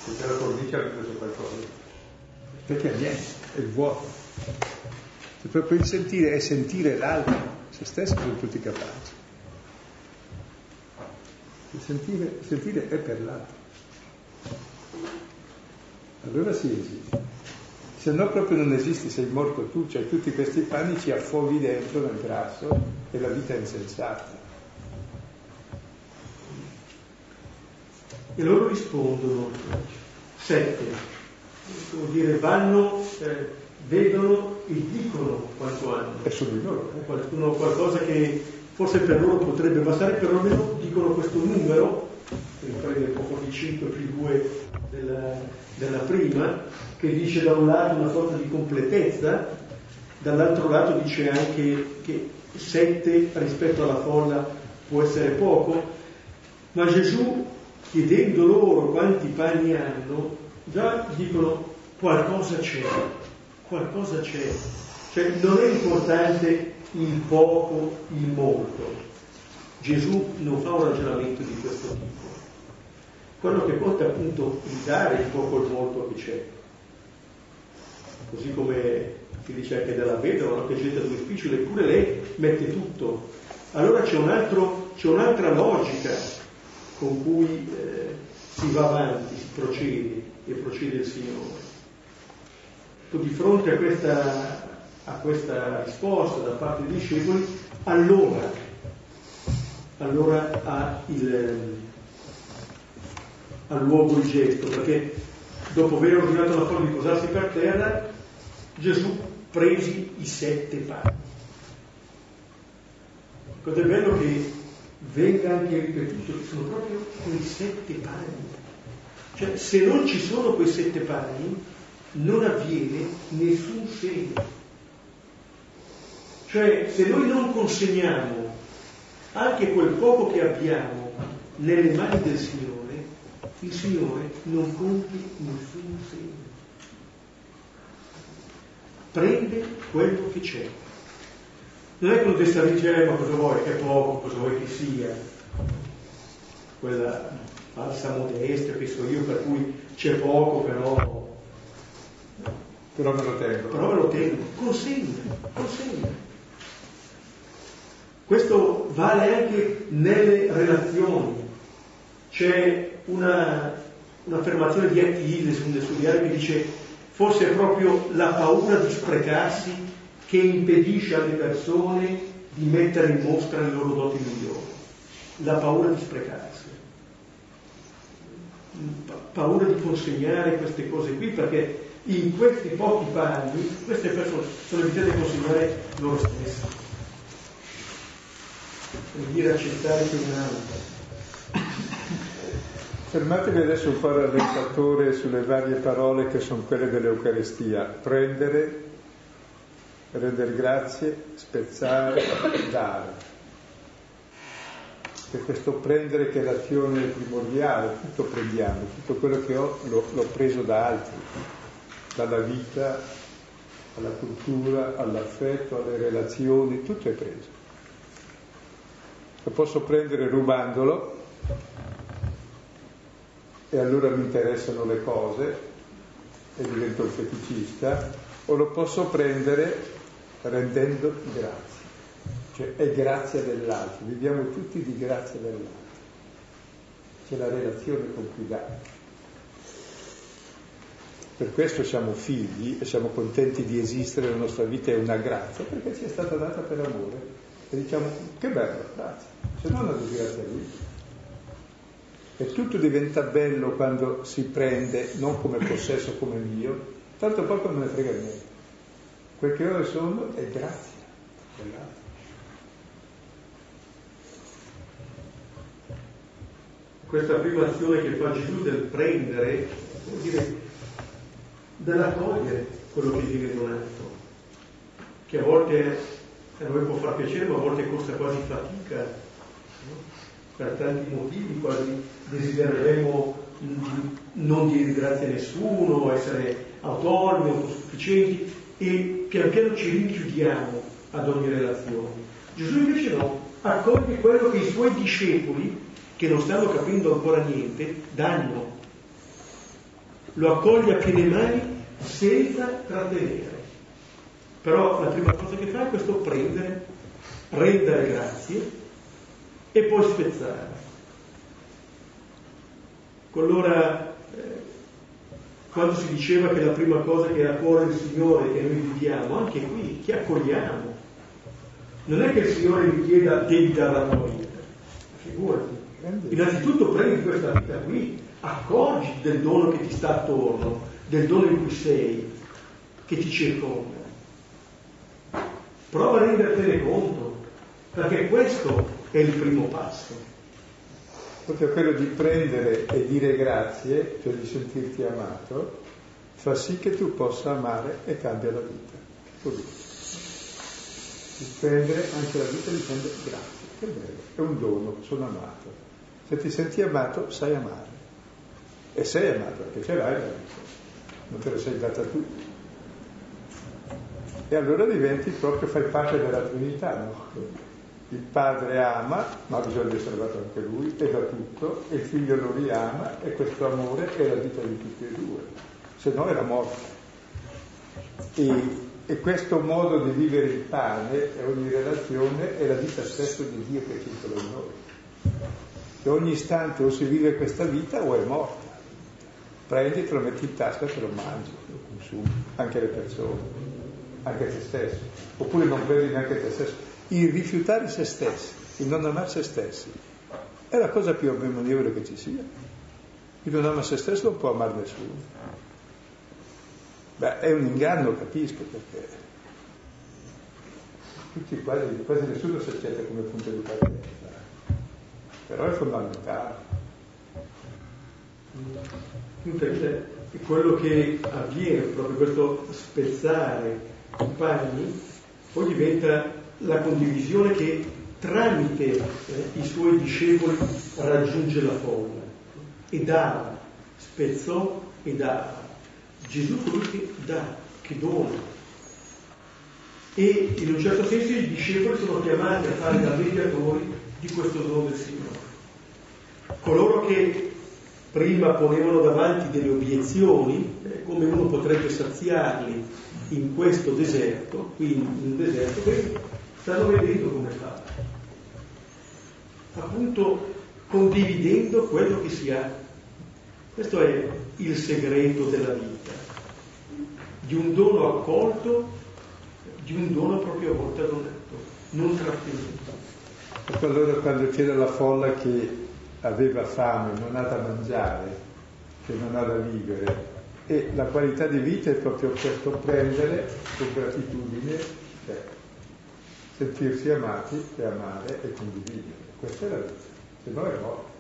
Perché la cornice ha preso qualcosa perché è niente, è il vuoto. Cioè, proprio il sentire è sentire l'altro, se stesso sono tutti capaci. Il sentire, il sentire è per l'altro. Allora si esiste. Se no proprio non esisti, sei morto tu, cioè tutti questi panni ci affovi dentro nel grasso e la vita è insensata. E loro rispondono, 7 come dire, vanno, eh, vedono e dicono quanto hanno. È solo loro. Eh? Qualcuno, qualcosa che forse per loro potrebbe bastare, perlomeno dicono questo numero, che prende poco di 5 più 2 della, della prima, che dice da un lato una sorta di completezza, dall'altro lato dice anche che 7 rispetto alla folla può essere poco, ma Gesù chiedendo loro quanti panni hanno, già dicono qualcosa c'è, qualcosa c'è. Cioè non è importante il poco, il molto. Gesù non fa un ragionamento di questo tipo. Quello che conta è appunto il dare il poco il molto che c'è. Così come si dice anche della vedova, no? che getta due spiccioli, eppure lei mette tutto. Allora c'è, un altro, c'è un'altra logica con cui eh, si va avanti, si procede e procede il Signore. Di fronte a questa a questa risposta da parte dei discepoli, allora, allora ha il, ha luogo il gesto, perché dopo aver ordinato la folla di posarsi per terra, Gesù presi i sette panni. Cosa è bello che venga anche ripetuto che sono proprio quei sette pani. Cioè, se non ci sono quei sette pani, non avviene nessun segno. Cioè, se noi non consegniamo anche quel poco che abbiamo nelle mani del Signore, il Signore non compie nessun segno. Prende quello che c'è. Non è che lo testa dice, ma cosa vuoi, che poco, cosa vuoi che sia. Quella falsa modestia che so io, per cui c'è poco, però... Però me lo tengo. Però me lo tengo. Consegna, consegna. Questo vale anche nelle relazioni. C'è una, un'affermazione di nel suo diario che dice forse è proprio la paura di sprecarsi che impedisce alle persone di mettere in mostra le loro doti migliori. La paura di sprecarsi. Pa- paura di consegnare queste cose qui perché in questi pochi panni queste persone sono invitate a consegnare loro stesse. Per dire accettare che un'altra. Fermatevi adesso un po' al rallentatore sulle varie parole che sono quelle dell'Eucaristia. Prendere, rendere grazie, spezzare, dare. E questo prendere che è l'azione primordiale, tutto prendiamo, tutto quello che ho l'ho, l'ho preso da altri, dalla vita alla cultura, all'affetto, alle relazioni, tutto è preso. Lo posso prendere rubandolo, e allora mi interessano le cose e divento un feticista, o lo posso prendere rendendo grazie, cioè è grazia dell'altro, viviamo tutti di grazia dell'altro, c'è la relazione con cui dà. Per questo siamo figli e siamo contenti di esistere, la nostra vita è una grazia, perché ci è stata data per amore. E diciamo, che bello, grazie, se no una disgrazia vita. E tutto diventa bello quando si prende, non come possesso, come mio, tanto poco me ne frega niente. Quel che ora sono è grazia dell'altro. Questa prima azione che fa Gesù del prendere, vuol dire dell'accogliere quello che viene donato, che a volte a noi può far piacere, ma a volte costa quasi fatica. No? per tanti motivi, quasi desidereremo non dire grazie a nessuno, essere autonomi, autosufficienti e pian piano ci rinchiudiamo ad ogni relazione. Gesù invece no, accoglie quello che i suoi discepoli, che non stanno capendo ancora niente, danno. Lo accoglie a piene mani senza trattenere. Però la prima cosa che fa è questo prendere, rendere grazie e poi spezzare. Allora, eh, quando si diceva che la prima cosa che era a cuore del Signore che noi viviamo, anche qui, che accogliamo. Non è che il Signore mi chieda devi dare la tua vita, figurati. Innanzitutto prendi questa vita qui, accorgi del dono che ti sta attorno, del dono in cui sei, che ti circonda. Prova a rendertene conto, perché questo è il primo passo. Proprio quello di prendere e dire grazie, cioè di sentirti amato, fa sì che tu possa amare e cambia la vita. Così. Di prendere anche la vita dicendo grazie, che bello, è un dono, sono amato. Se ti senti amato, sai amare. E sei amato, perché ce l'hai non te la sei data tu. E allora diventi proprio, fai parte della Trinità, no? il padre ama, ma bisogna essere dato anche lui, e da tutto, e il figlio lo riama, e questo amore è la vita di tutti e due, se no è la morte. E, e questo modo di vivere il pane e ogni relazione è la vita stessa di Dio che circola in noi. Che ogni istante o si vive questa vita o è morta. Prendi, te lo metti in tasca e te lo mangi, lo consumi, anche le persone, anche te stesso. Oppure non prendi neanche te stesso il rifiutare se stessi, il non amare se stessi, è la cosa più ammirevole che ci sia. Chi non ama se stesso non può amare nessuno. Beh, è un inganno, capisco perché. tutti quasi, quasi nessuno si accetta come punto di partenza, però è fondamentale. È quello che avviene, proprio questo spezzare i panni, poi diventa la condivisione che tramite eh, i suoi discepoli raggiunge la folla e dà, spezzò e dà. Gesù colui che dà, che dona. E in un certo senso i discepoli sono chiamati a fare da mediatori di questo dono del Signore. Coloro che prima ponevano davanti delle obiezioni, eh, come uno potrebbe saziarli in questo deserto, qui in un deserto, stanno vedendo come fa. Appunto condividendo quello che si ha. Questo è il segreto della vita, di un dono accolto, di un dono proprio a volta donato, non trattenuto. Ecco allora quando c'era la folla che aveva fame, non ha da mangiare, che non ha da vivere, e la qualità di vita è proprio questo prendere con gratitudine, cioè sentirsi amati e amare e condividere. Questa è la vita, se no è morto.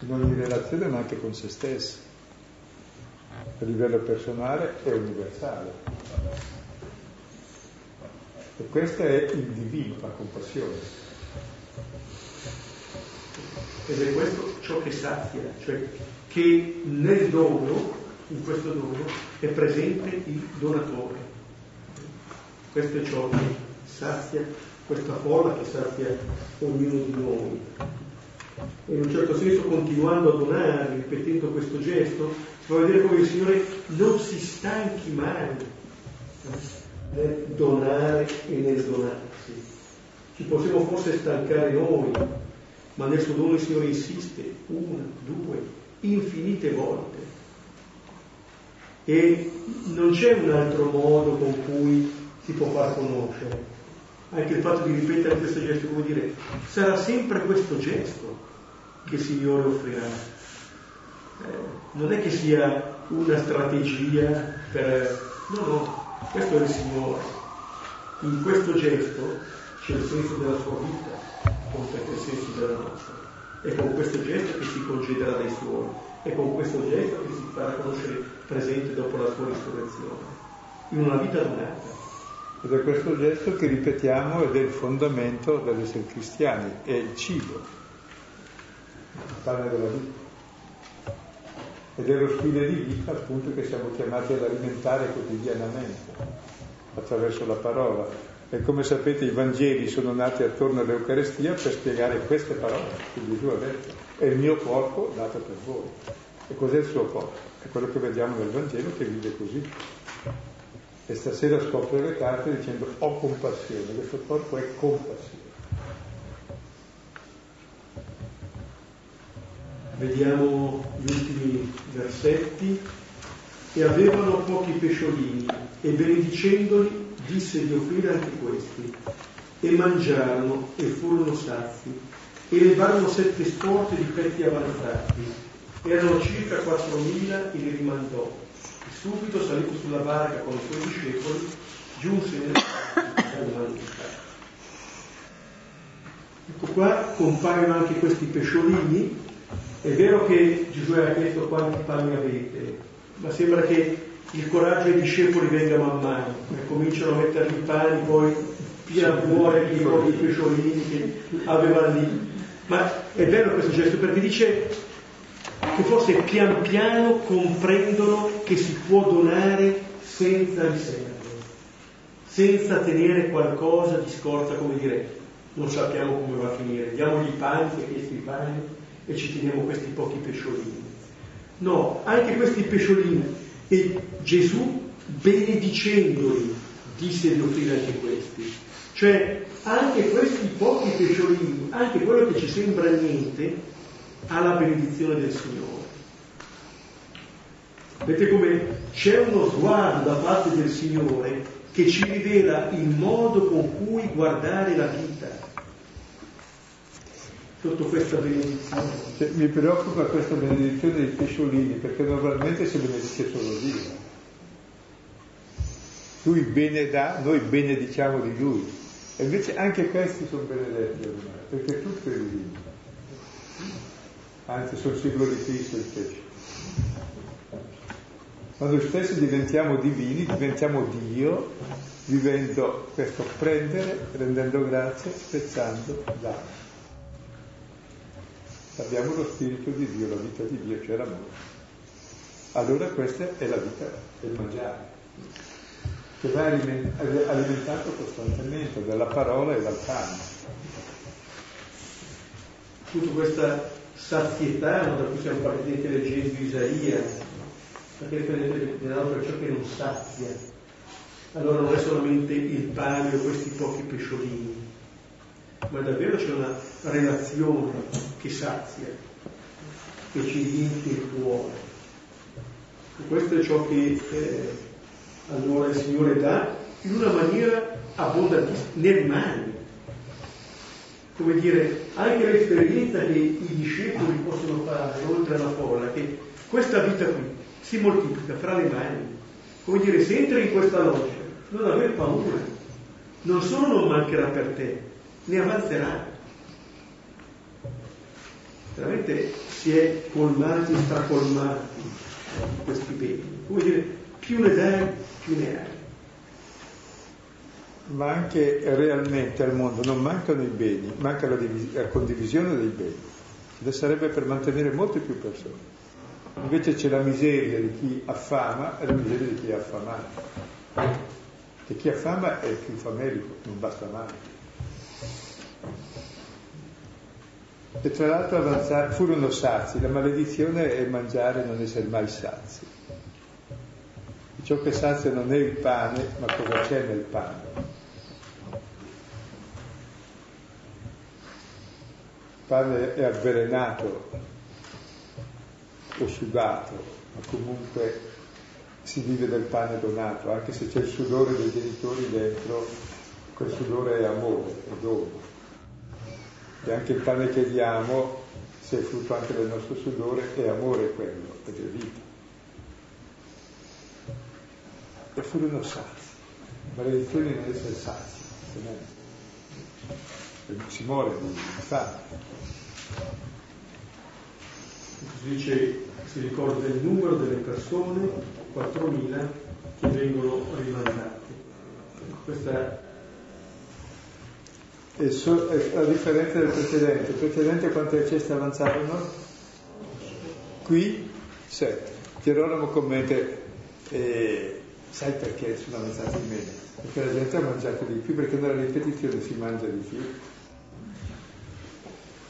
In ogni relazione ma anche con se stessi, a livello personale e universale. E questo è il divino, la compassione. Ed è questo ciò che sazia, cioè che nel dono, in questo dono, è presente il donatore. Questo è ciò che sazia questa folla, che sazia ognuno di noi. E in un certo senso continuando a donare, ripetendo questo gesto, si può vedere come il Signore non si stanchi mai nel donare e nel donarsi. Ci possiamo forse stancare noi, ma nel suo dono il Signore insiste una, due, infinite volte. E non c'è un altro modo con cui si può far conoscere. Anche il fatto di ripetere questo gesto, come dire, sarà sempre questo gesto che il Signore offrirà. Eh, non è che sia una strategia per... No, no, questo è il Signore. In questo gesto c'è il senso della sua vita, senso della nostra. È con questo gesto che si concederà dai suoi, è con questo gesto che si farà conoscere presente dopo la sua risurrezione, in una vita donata. Ed è questo gesto che ripetiamo ed è il fondamento dell'essere cristiani, è il cibo, il pane della vita. Ed è lo stile di vita appunto che siamo chiamati ad alimentare quotidianamente attraverso la parola. E come sapete i Vangeli sono nati attorno all'Eucarestia per spiegare queste parole che Gesù ha detto. È il mio corpo dato per voi. E cos'è il suo corpo? È quello che vediamo nel Vangelo che vive così. E stasera scopre le carte dicendo ho compassione, questo corpo è compassione. Vediamo gli ultimi versetti. E avevano pochi pesciolini e benedicendoli disse di offrire anche questi. E mangiarono e furono sazi e levarono sette sporte di petti avanzati. Erano circa quattromila e li rimandò. E subito salito sulla barca con i suoi discepoli, giunse nel Ecco qua compaiono anche questi pesciolini. È vero che Gesù ha chiesto quanti panni avete, ma sembra che il coraggio ai discepoli venga man mano, e cominciano a mettere i pani, poi cuore di i pesciolini che avevano lì. Ma è bello questo gesto perché dice che forse pian piano comprendono che si può donare senza riserve, senza tenere qualcosa di scorta, come dire, non sappiamo come va a finire, diamogli i pani, si è chiesto i pani e ci teniamo questi pochi pesciolini. No, anche questi pesciolini e Gesù, benedicendoli, disse di offrire anche questi. Cioè, anche questi pochi pesciolini, anche quello che ci sembra niente, ha la benedizione del Signore. Vedete come c'è uno sguardo da parte del Signore che ci rivela il modo con cui guardare la vita sotto questa benedizione. Cioè, mi preoccupa questa benedizione dei pesciolini, perché normalmente si benedice solo Dio. Lui bene dà, noi benediciamo di lui. E invece anche questi sono benedetti ormai, perché tutto è divino. Anzi, sono sicuro di Cristo stesso. Ma noi stessi diventiamo divini, diventiamo Dio, vivendo questo prendere, rendendo grazie, spezzando, dare. Abbiamo lo spirito di Dio, la vita di Dio, cioè l'amore. Allora questa è la vita, il mangiare, che va alimentato costantemente dalla parola e dal pane. Tutta questa sazietà da cui siamo partiti leggendo Isaia, perché prendete per ciò che non sazia. Allora non è solamente il pane o questi pochi pesciolini, ma davvero c'è una relazione che sazia, che ci riempie il cuore. E questo è ciò che eh, allora il Signore dà in una maniera abbondantissima, ne rimane. Come dire, anche l'esperienza che i discepoli possono fare oltre alla folla, che questa vita qui si moltiplica fra le mani. Come dire, se entri in questa logica, non aver paura. Non solo non mancherà per te, ne avanzerà. Veramente si è colmati, stracolmati questi beni. Come dire, più ne dai, più ne hai. Ma anche realmente al mondo non mancano i beni, manca la, divis- la condivisione dei beni. Ce sarebbe per mantenere molte più persone. Invece c'è la miseria di chi affama e la miseria di chi è affamato. E chi affama è più famelico, non basta mai. E tra l'altro furono sazi, la maledizione è mangiare e non essere mai sazi. E ciò che sazia non è il pane, ma cosa c'è nel pane. Il pane è avvelenato, osciugato, ma comunque si vive del pane donato, anche se c'è il sudore dei genitori dentro, quel sudore è amore, è dono e anche il pane che diamo, se è frutto anche del nostro sudore, è amore quello, ed è vita. E furono sazi. Maledizione non essere sazi, si muore di. Si dice, si ricorda il numero delle persone, 4.000, che vengono rimandate. Questa e so, a differenza del precedente, il precedente quante ceste avanzarono? Qui sette. Gerolamo commenta, eh, sai perché sono avanzati meno? Perché la gente ha mangiato di più, perché nella ripetizione si mangia di più.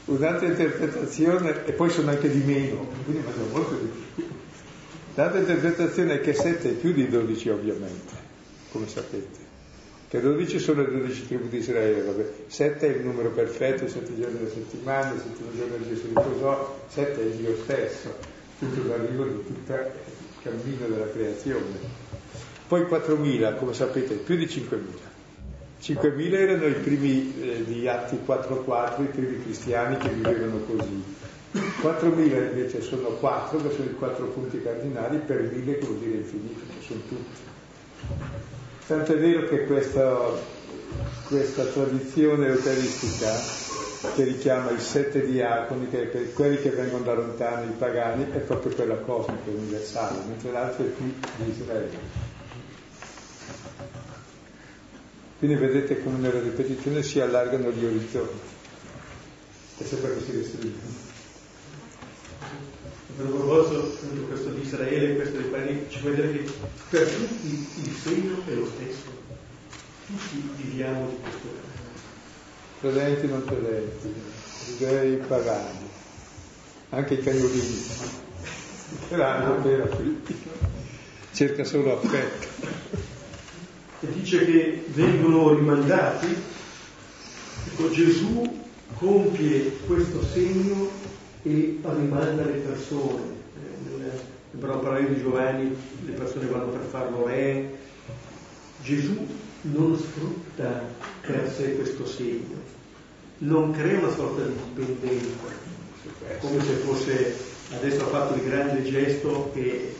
Un'altra interpretazione, e poi sono anche di meno, quindi mangiano molto di più. L'altra interpretazione è che sette è più di dodici ovviamente, come sapete che 12 sono le 12 tribù di Israele, vabbè. 7 è il numero perfetto, 7 giorni della settimana, il settimo giorno di Gesù riposò, 7 è Dio stesso, tutto l'arrivo di tutto il cammino della creazione. Poi 4.000, come sapete, più di 5.000. 5.000 erano i primi eh, di Atti 4.4, i primi cristiani che vivevano così. 4.000 invece sono 4, che sono i quattro punti cardinali, per 1.000 che vuol dire infinito, che sono tutti. Tanto è vero che questa, questa tradizione eucaristica che richiama i sette diaconi, che per quelli che vengono da lontano, i pagani, è proprio quella cosmica, universale, mentre l'altro è più di Israele. Quindi vedete come nella ripetizione si allargano gli orizzonti e sempre che si restringono. A proposito questo di Israele, questo dei pani, ci vuol dire che per tutti il segno è lo stesso. Tutti viviamo di questo Credenti non credenti, giudei pagani, anche i cagnolini, l'hanno appena figli, cerca solo affetto. E dice che vengono rimandati, ecco Gesù compie questo segno e rimanda le persone. Eh, nel parlare di Giovanni le persone vanno per farlo re. Gesù non sfrutta per sé questo segno, non crea una sorta di dipendenza, come se fosse adesso ha fatto il grande gesto che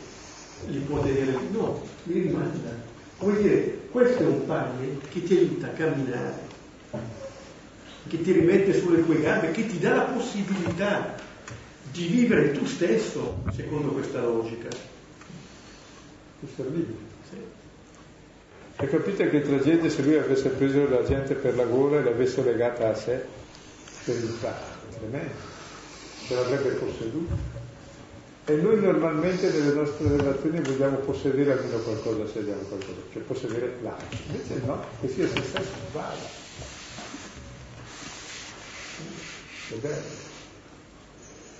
li può tenere. No, li rimanda. Come dire, questo è un pane che ti aiuta a camminare, che ti rimette sulle tue gambe, che ti dà la possibilità di vivere tu stesso secondo questa logica. Questo è libero. E capite che tragedia se lui avesse preso la gente per la gola e l'avesse legata a sé per il tremendo, ce l'avrebbe posseduta. E noi normalmente nelle nostre relazioni vogliamo possedere almeno qualcosa se abbiamo qualcosa, cioè possedere l'altro. Invece no, che sia se stesso vale. È bello.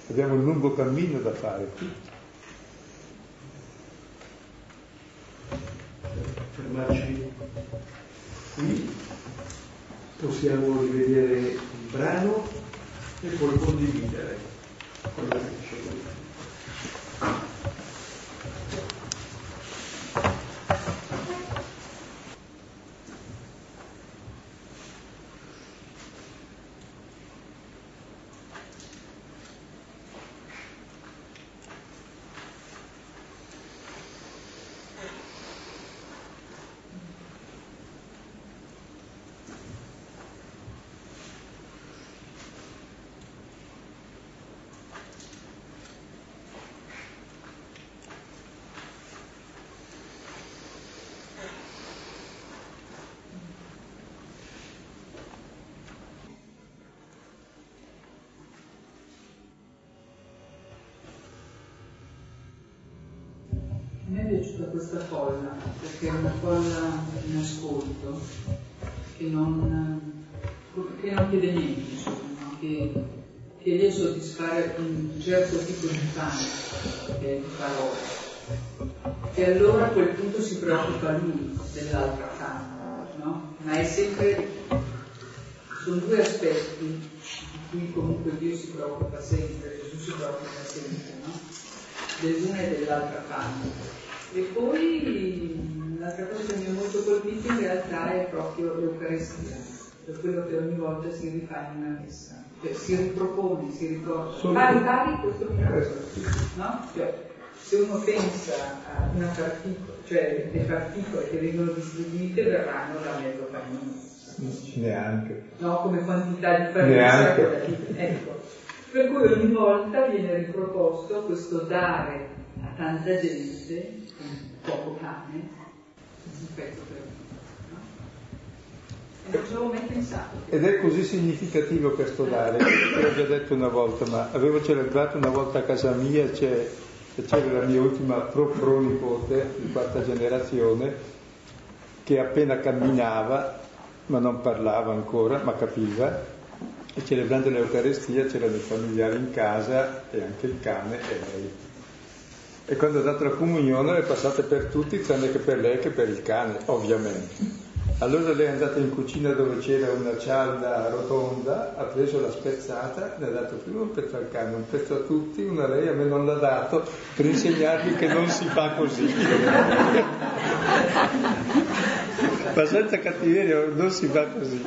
Abbiamo un lungo cammino da fare tutti. fermarci qui, possiamo rivedere il brano e poi condividere quello che dice lui. piaciuta questa folla, perché è una folla in ascolto, che non, che non chiede niente, insomma, che chiede a soddisfare un certo tipo di fame, che è il parole. E allora a quel punto si preoccupa lui dell'altra fame, no? Ma è sempre, sono due aspetti di cui comunque Dio si preoccupa sempre, Gesù si preoccupa sempre, no? Dell'una e dell'altra fame. E poi l'altra cosa che mi ha molto colpito in realtà è proprio l'Eucaristia, per quello che ogni volta si rifà in una messa, cioè si ripropone, si ricorda. Pari pari questo miracolo, no? Cioè, se uno pensa a una particola, cioè le particole che vengono distribuite verranno da mezzo panino. Neanche. No, come quantità di farina. Ecco. Per cui ogni volta viene riproposto questo dare a tanta gente poco cane, un pezzo per no? E non ci avevo mai pensato. Ed è così significativo questo dare, l'ho già detto una volta, ma avevo celebrato una volta a casa mia, c'è, c'era la mia ultima pro pronipote di quarta generazione, che appena camminava, ma non parlava ancora, ma capiva, e celebrando l'Eucarestia c'erano i familiari in casa e anche il cane e lei e quando ha dato la comunione le passate per tutti, tranne che per lei che per il cane, ovviamente. Allora lei è andata in cucina dove c'era una cialda rotonda, ha preso la spezzata, ne ha dato prima un pezzo al cane, un pezzo a tutti, una lei, a me non l'ha dato, per insegnarmi che non si fa così. Ma senza cattiveria non si fa così,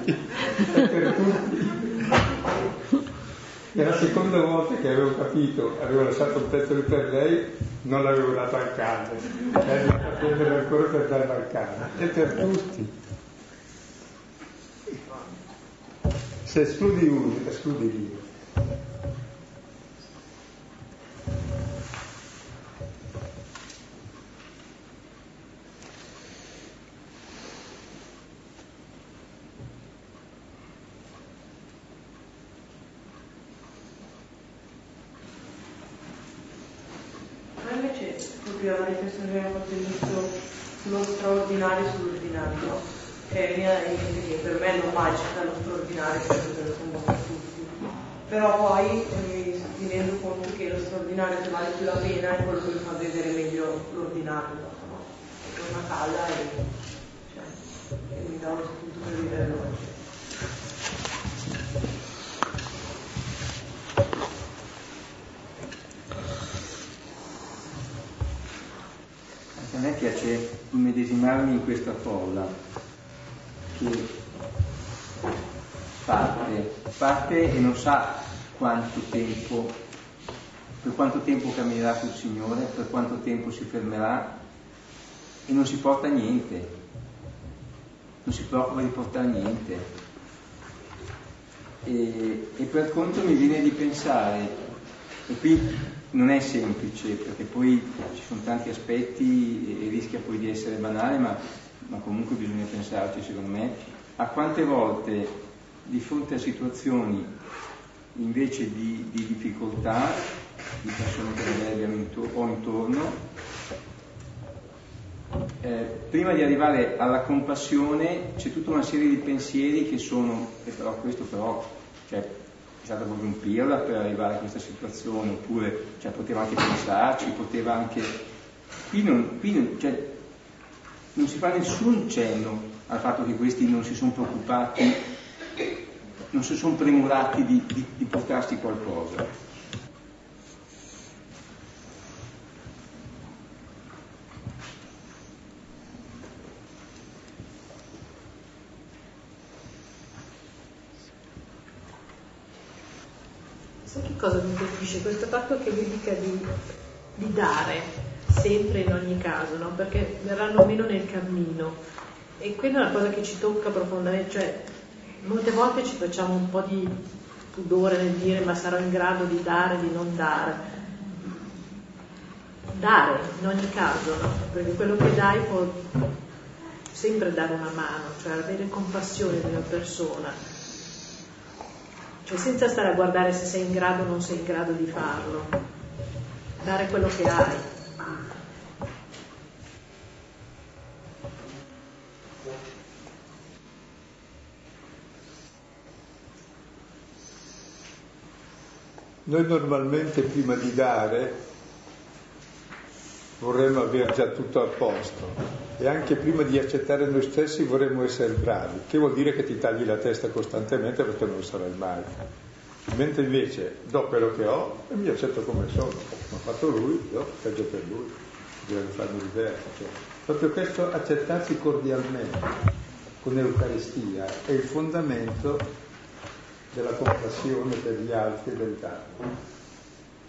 è per tutti. È la seconda volta che avevo capito, avevo lasciato un pezzo per lei, non l'avevo dato al cane, è andata a prendere ancora per darlo al cane, è per tutti. Se escludi uno, escludi Dio. Proprio la riflessione che abbiamo fatto all'inizio sullo straordinario e sull'ordinario, che, che per me non magica lo straordinario perché lo per tutti. Però poi eh, mi rendo conto che lo straordinario che vale più la pena è quello che mi fa vedere meglio l'ordinario, no? È una calla e, cioè, e mi dà uno spunto per vivere l'oggi. A me piace immedesimarmi in questa folla che parte, parte e non sa quanto tempo, per quanto tempo camminerà col Signore, per quanto tempo si fermerà e non si porta niente. non si preoccupa di portare niente. E, e per contro mi viene di pensare, e qui non è semplice perché poi ci sono tanti aspetti e, rischia poi di essere banale, ma, ma comunque bisogna pensarci secondo me, a quante volte di fronte a situazioni invece di, di difficoltà, di persone che magari abbiamo intor- ho intorno, eh, prima di arrivare alla compassione c'è tutta una serie di pensieri che sono, e però questo però, cioè, stato proprio un pirla per arrivare a questa situazione, oppure cioè, poteva anche pensarci, poteva anche... Qui non, qui non, cioè, non si fa nessun cenno al fatto che questi non si sono preoccupati, non si sono premurati di, di, di portarsi qualcosa. Cosa mi colpisce? Questo fatto che lui dica di, di dare sempre in ogni caso, no? perché verranno meno nel cammino. E quella è una cosa che ci tocca profondamente, cioè molte volte ci facciamo un po' di pudore nel dire ma sarò in grado di dare, di non dare. Dare in ogni caso, no? perché quello che dai può sempre dare una mano, cioè avere compassione di una persona cioè senza stare a guardare se sei in grado o non sei in grado di farlo, dare quello che hai. Noi normalmente prima di dare vorremmo avere già tutto a posto e anche prima di accettare noi stessi vorremmo essere bravi, che vuol dire che ti tagli la testa costantemente perché non lo sarai mai. Mentre invece do quello che ho e mi accetto come sono, come ha fatto lui, io peggio per lui, bisogna farmi diverso. Cioè, proprio questo accettarsi cordialmente con l'Eucaristia è il fondamento della compassione per gli altri e del dare.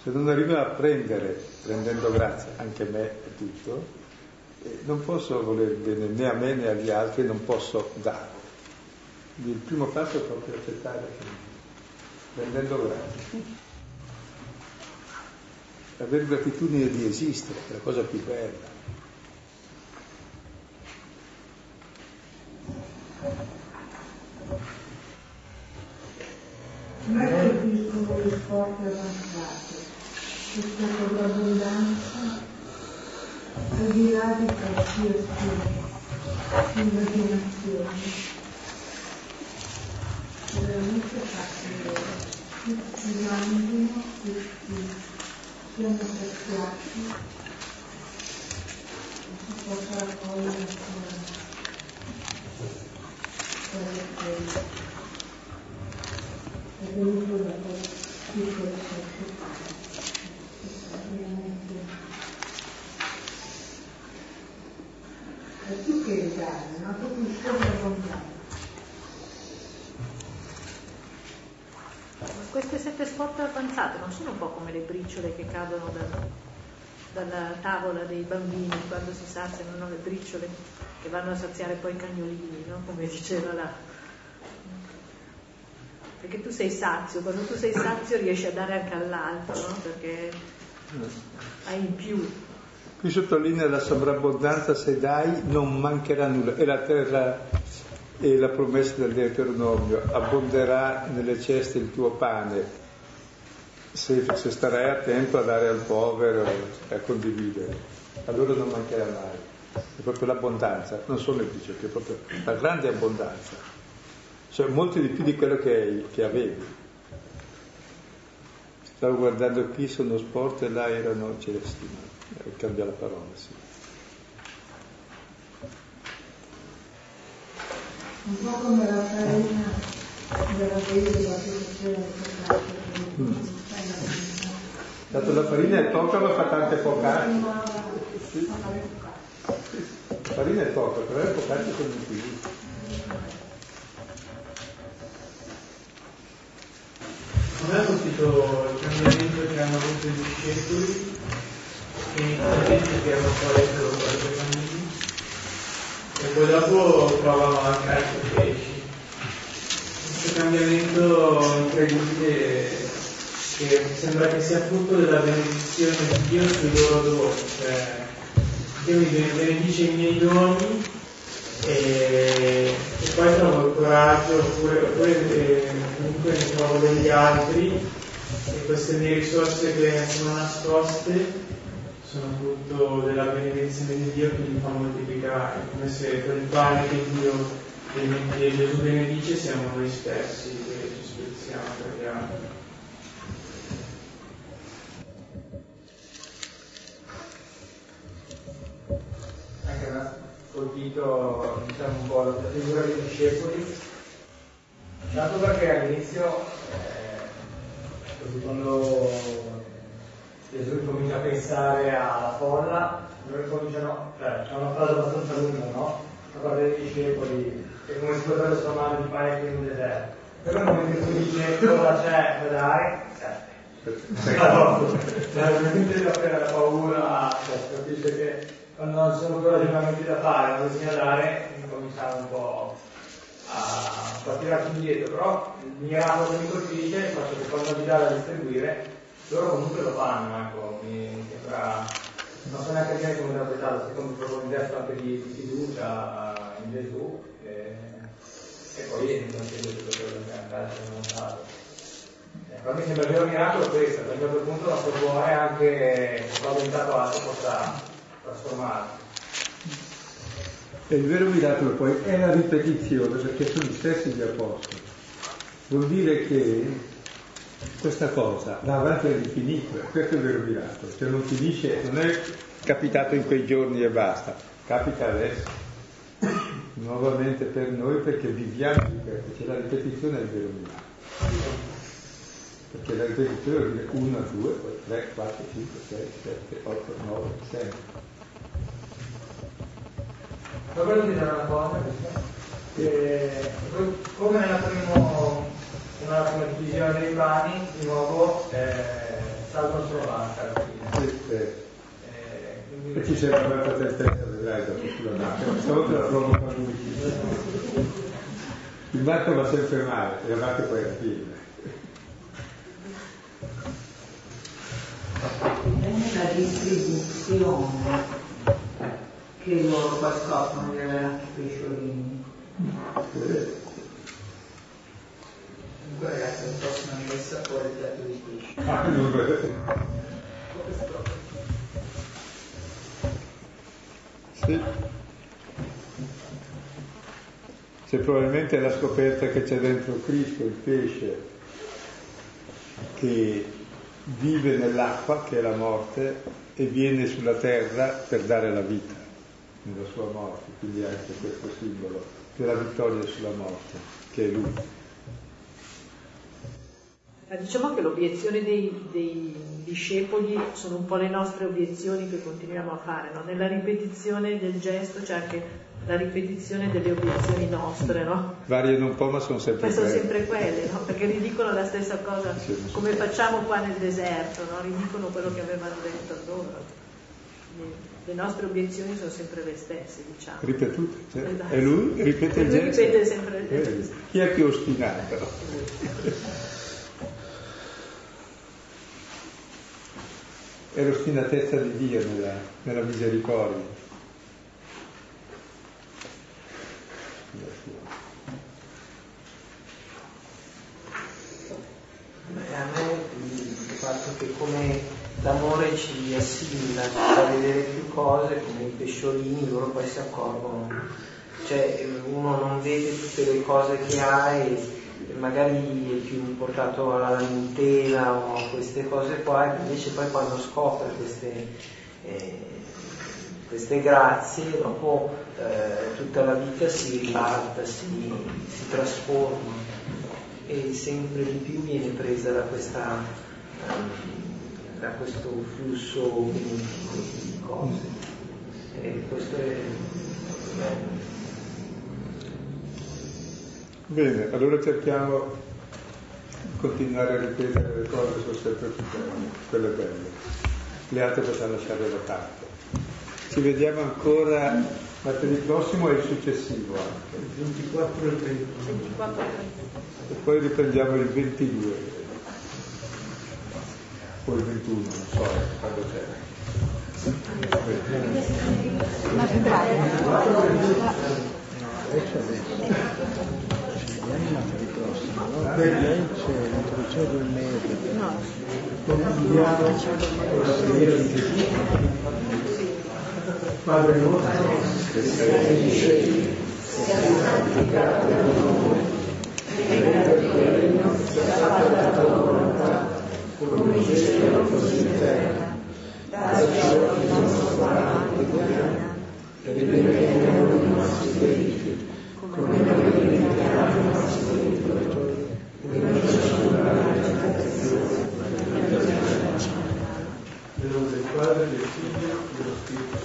Se non arriviamo a prendere, prendendo grazie, anche me e tutto, non posso voler bene né a me né agli altri, non posso dare. Il primo passo è proprio accettare, rendendo grazie. Avere gratitudine di esistere, è la cosa più bella. Io capisco le forti avanzate, questa sopravvonanza al di là di qualsiasi immaginazione. Veramente facile, tutti mangiano, tutti siamo saziati, si può fare poi ancora quello che è venuto da quel piccolo società. è più che legale, ma proprio il contrario. Queste sette sport avanzate non sono un po' come le briciole che cadono da, dalla tavola dei bambini quando si saziano no? le briciole che vanno a saziare poi i cagnolini, no? come diceva là. Perché tu sei sazio, quando tu sei sazio riesci a dare anche all'altro, no? perché hai in più. Qui sottolinea la sovrabbondanza, se dai non mancherà nulla. E la terra e la promessa del Deuteronomio, abbonderà nelle ceste il tuo pane, se, se starai attento a dare al povero e a condividere, allora non mancherà mai. È proprio l'abbondanza, non solo il dice, è proprio la grande abbondanza, cioè molto di più di quello che, che avevi. Stavo guardando qui, sono sport e là erano celestini eh, cambia la parola, sì. Un po' come la farina della della mm. Dato la farina è poca ma fa tante focacce. Sì. La farina è poca, però le focacce sono infinite. Non è colpito il cambiamento che hanno avuto i discepoli e la gente che erano poi loro qualche bambini, per poi dopo trovano anche altri pesci. Questo cambiamento incredibile che sembra che sia frutto della benedizione di Dio sui loro doni, cioè Dio mi benedice i miei doni e, e poi trovo il coraggio oppure, oppure eh, comunque ne trovo degli altri e queste mie risorse che sono nascoste sono frutto della benedizione di Dio che li fa moltiplicare, come se quel pane che Dio che Gesù benedice siamo noi stessi che ci spezziamo per gli altri. Anche mi ha colpito diciamo, un po' la figura dei discepoli, tanto perché all'inizio, eh, quando Gesù comincia a pensare alla folla, loro cominciano, cioè c'è una frase abbastanza lunga, no? A parlare dei discepoli, che come si potrebbe trasformare di pane in un deserto. Però nel momento in cui dice cosa c'è da dare, cioè, veramente la, la paura, cioè, si capisce che quando non ci sono ancora ragionamenti da fare, non bisogna dare, cominciamo un po' a, a tirarci indietro, però il miracolo che mi colpisce è il fatto che quando vi dà da distribuire loro comunque lo fanno, ecco, mi sembra, non so neanche bene come interpretarlo, secondo proprio un gesto anche di, di fiducia in Gesù e, e poi non c'è tutto quello che anche ci hanno montato. Eh, però mi sembra il vero miracolo questo, a un certo punto il nostro cuore anche spaventato altro possa trasformarsi. E il vero miracolo poi è la ripetizione, perché sono gli stessi gli apostoli. Vuol dire che questa cosa va avanti all'infinito, questo è il vero miracolo, cioè non finisce, non è capitato in quei giorni e basta, capita adesso. Nuovamente per noi perché viviamo di questo, cioè la ripetizione è il vero miracolo perché la ripetizione vuol dire 1, 2, 3, 4, 5, 6, 7, 8, 9, 10. Volevo dire una cosa, che, come nella prima, divisione dei brani, di nuovo eh, salvo solo Marta alla fine. Sì, sì. Eh, e ci sei arrivato a te stessa, vedrai, da tutto l'anno. Stavolta la provo a lui. Il Marco va sempre male, e la Marco poi alla fine. È distribuzione che loro poi scoprono di avere anche pesciolini. Sì. Comunque ragazzi, non possono messa fuori il piatto di pesce. Non Sì. Se probabilmente la scoperta che c'è dentro Cristo, il pesce, che vive nell'acqua, che è la morte, e viene sulla terra per dare la vita, nella sua morte, quindi anche questo simbolo della vittoria sulla morte, che è lui. Diciamo che l'obiezione dei, dei, discepoli sono un po' le nostre obiezioni che continuiamo a fare, no? nella ripetizione del gesto c'è anche la ripetizione delle obiezioni nostre, no? Variano un po' ma sono sempre ma quelle. sono sempre quelle, no? Perché ridicono la stessa cosa come facciamo qua nel deserto, no? Ridicono quello che avevano detto loro. Le nostre obiezioni sono sempre le stesse, diciamo. Ripetute, cioè. esatto. E lui ripete il gesto. Ripete sempre il gesto. Chi è più ostinato? è l'ostinatezza di Dio nella, nella misericordia. Beh, a me il fatto che come l'amore ci assimila, ci fa vedere più cose, come i pesciolini, loro poi si accorgono. Cioè uno non vede tutte le cose che ha e magari è più portato alla lamentela o a queste cose qua, invece poi quando scopre queste, eh, queste grazie, dopo eh, tutta la vita si ribalta, si, si, trasforma e sempre di più viene presa da, questa, eh, da questo flusso di cose. E questo è Bene, allora cerchiamo di continuare a ripetere le cose sono sempre più belle, quelle belle. Le altre possiamo lasciare da parte. Ci vediamo ancora Martedì prossimo è il successivo anche. Il 24 e il 30. 24 E poi riprendiamo il 22. O il 21, non so quando c'è. Ma febbraio. Adesso. Vediamo martedì prossimo. Lei c'è l'introduzione del mese. No. Padre nostro, che sei cieli, sia santificato il tuo nome, venga il tuo regno, sia fatta come in cielo così in terra. Dacci oggi il nostro pane quotidiano e ripetiamo i nostri delitti, come noi ripetiamo i nostri delitti. E non ci ascoltare la tentazione, ma non ci Nel nome del Padre, del Figlio e dello Spirito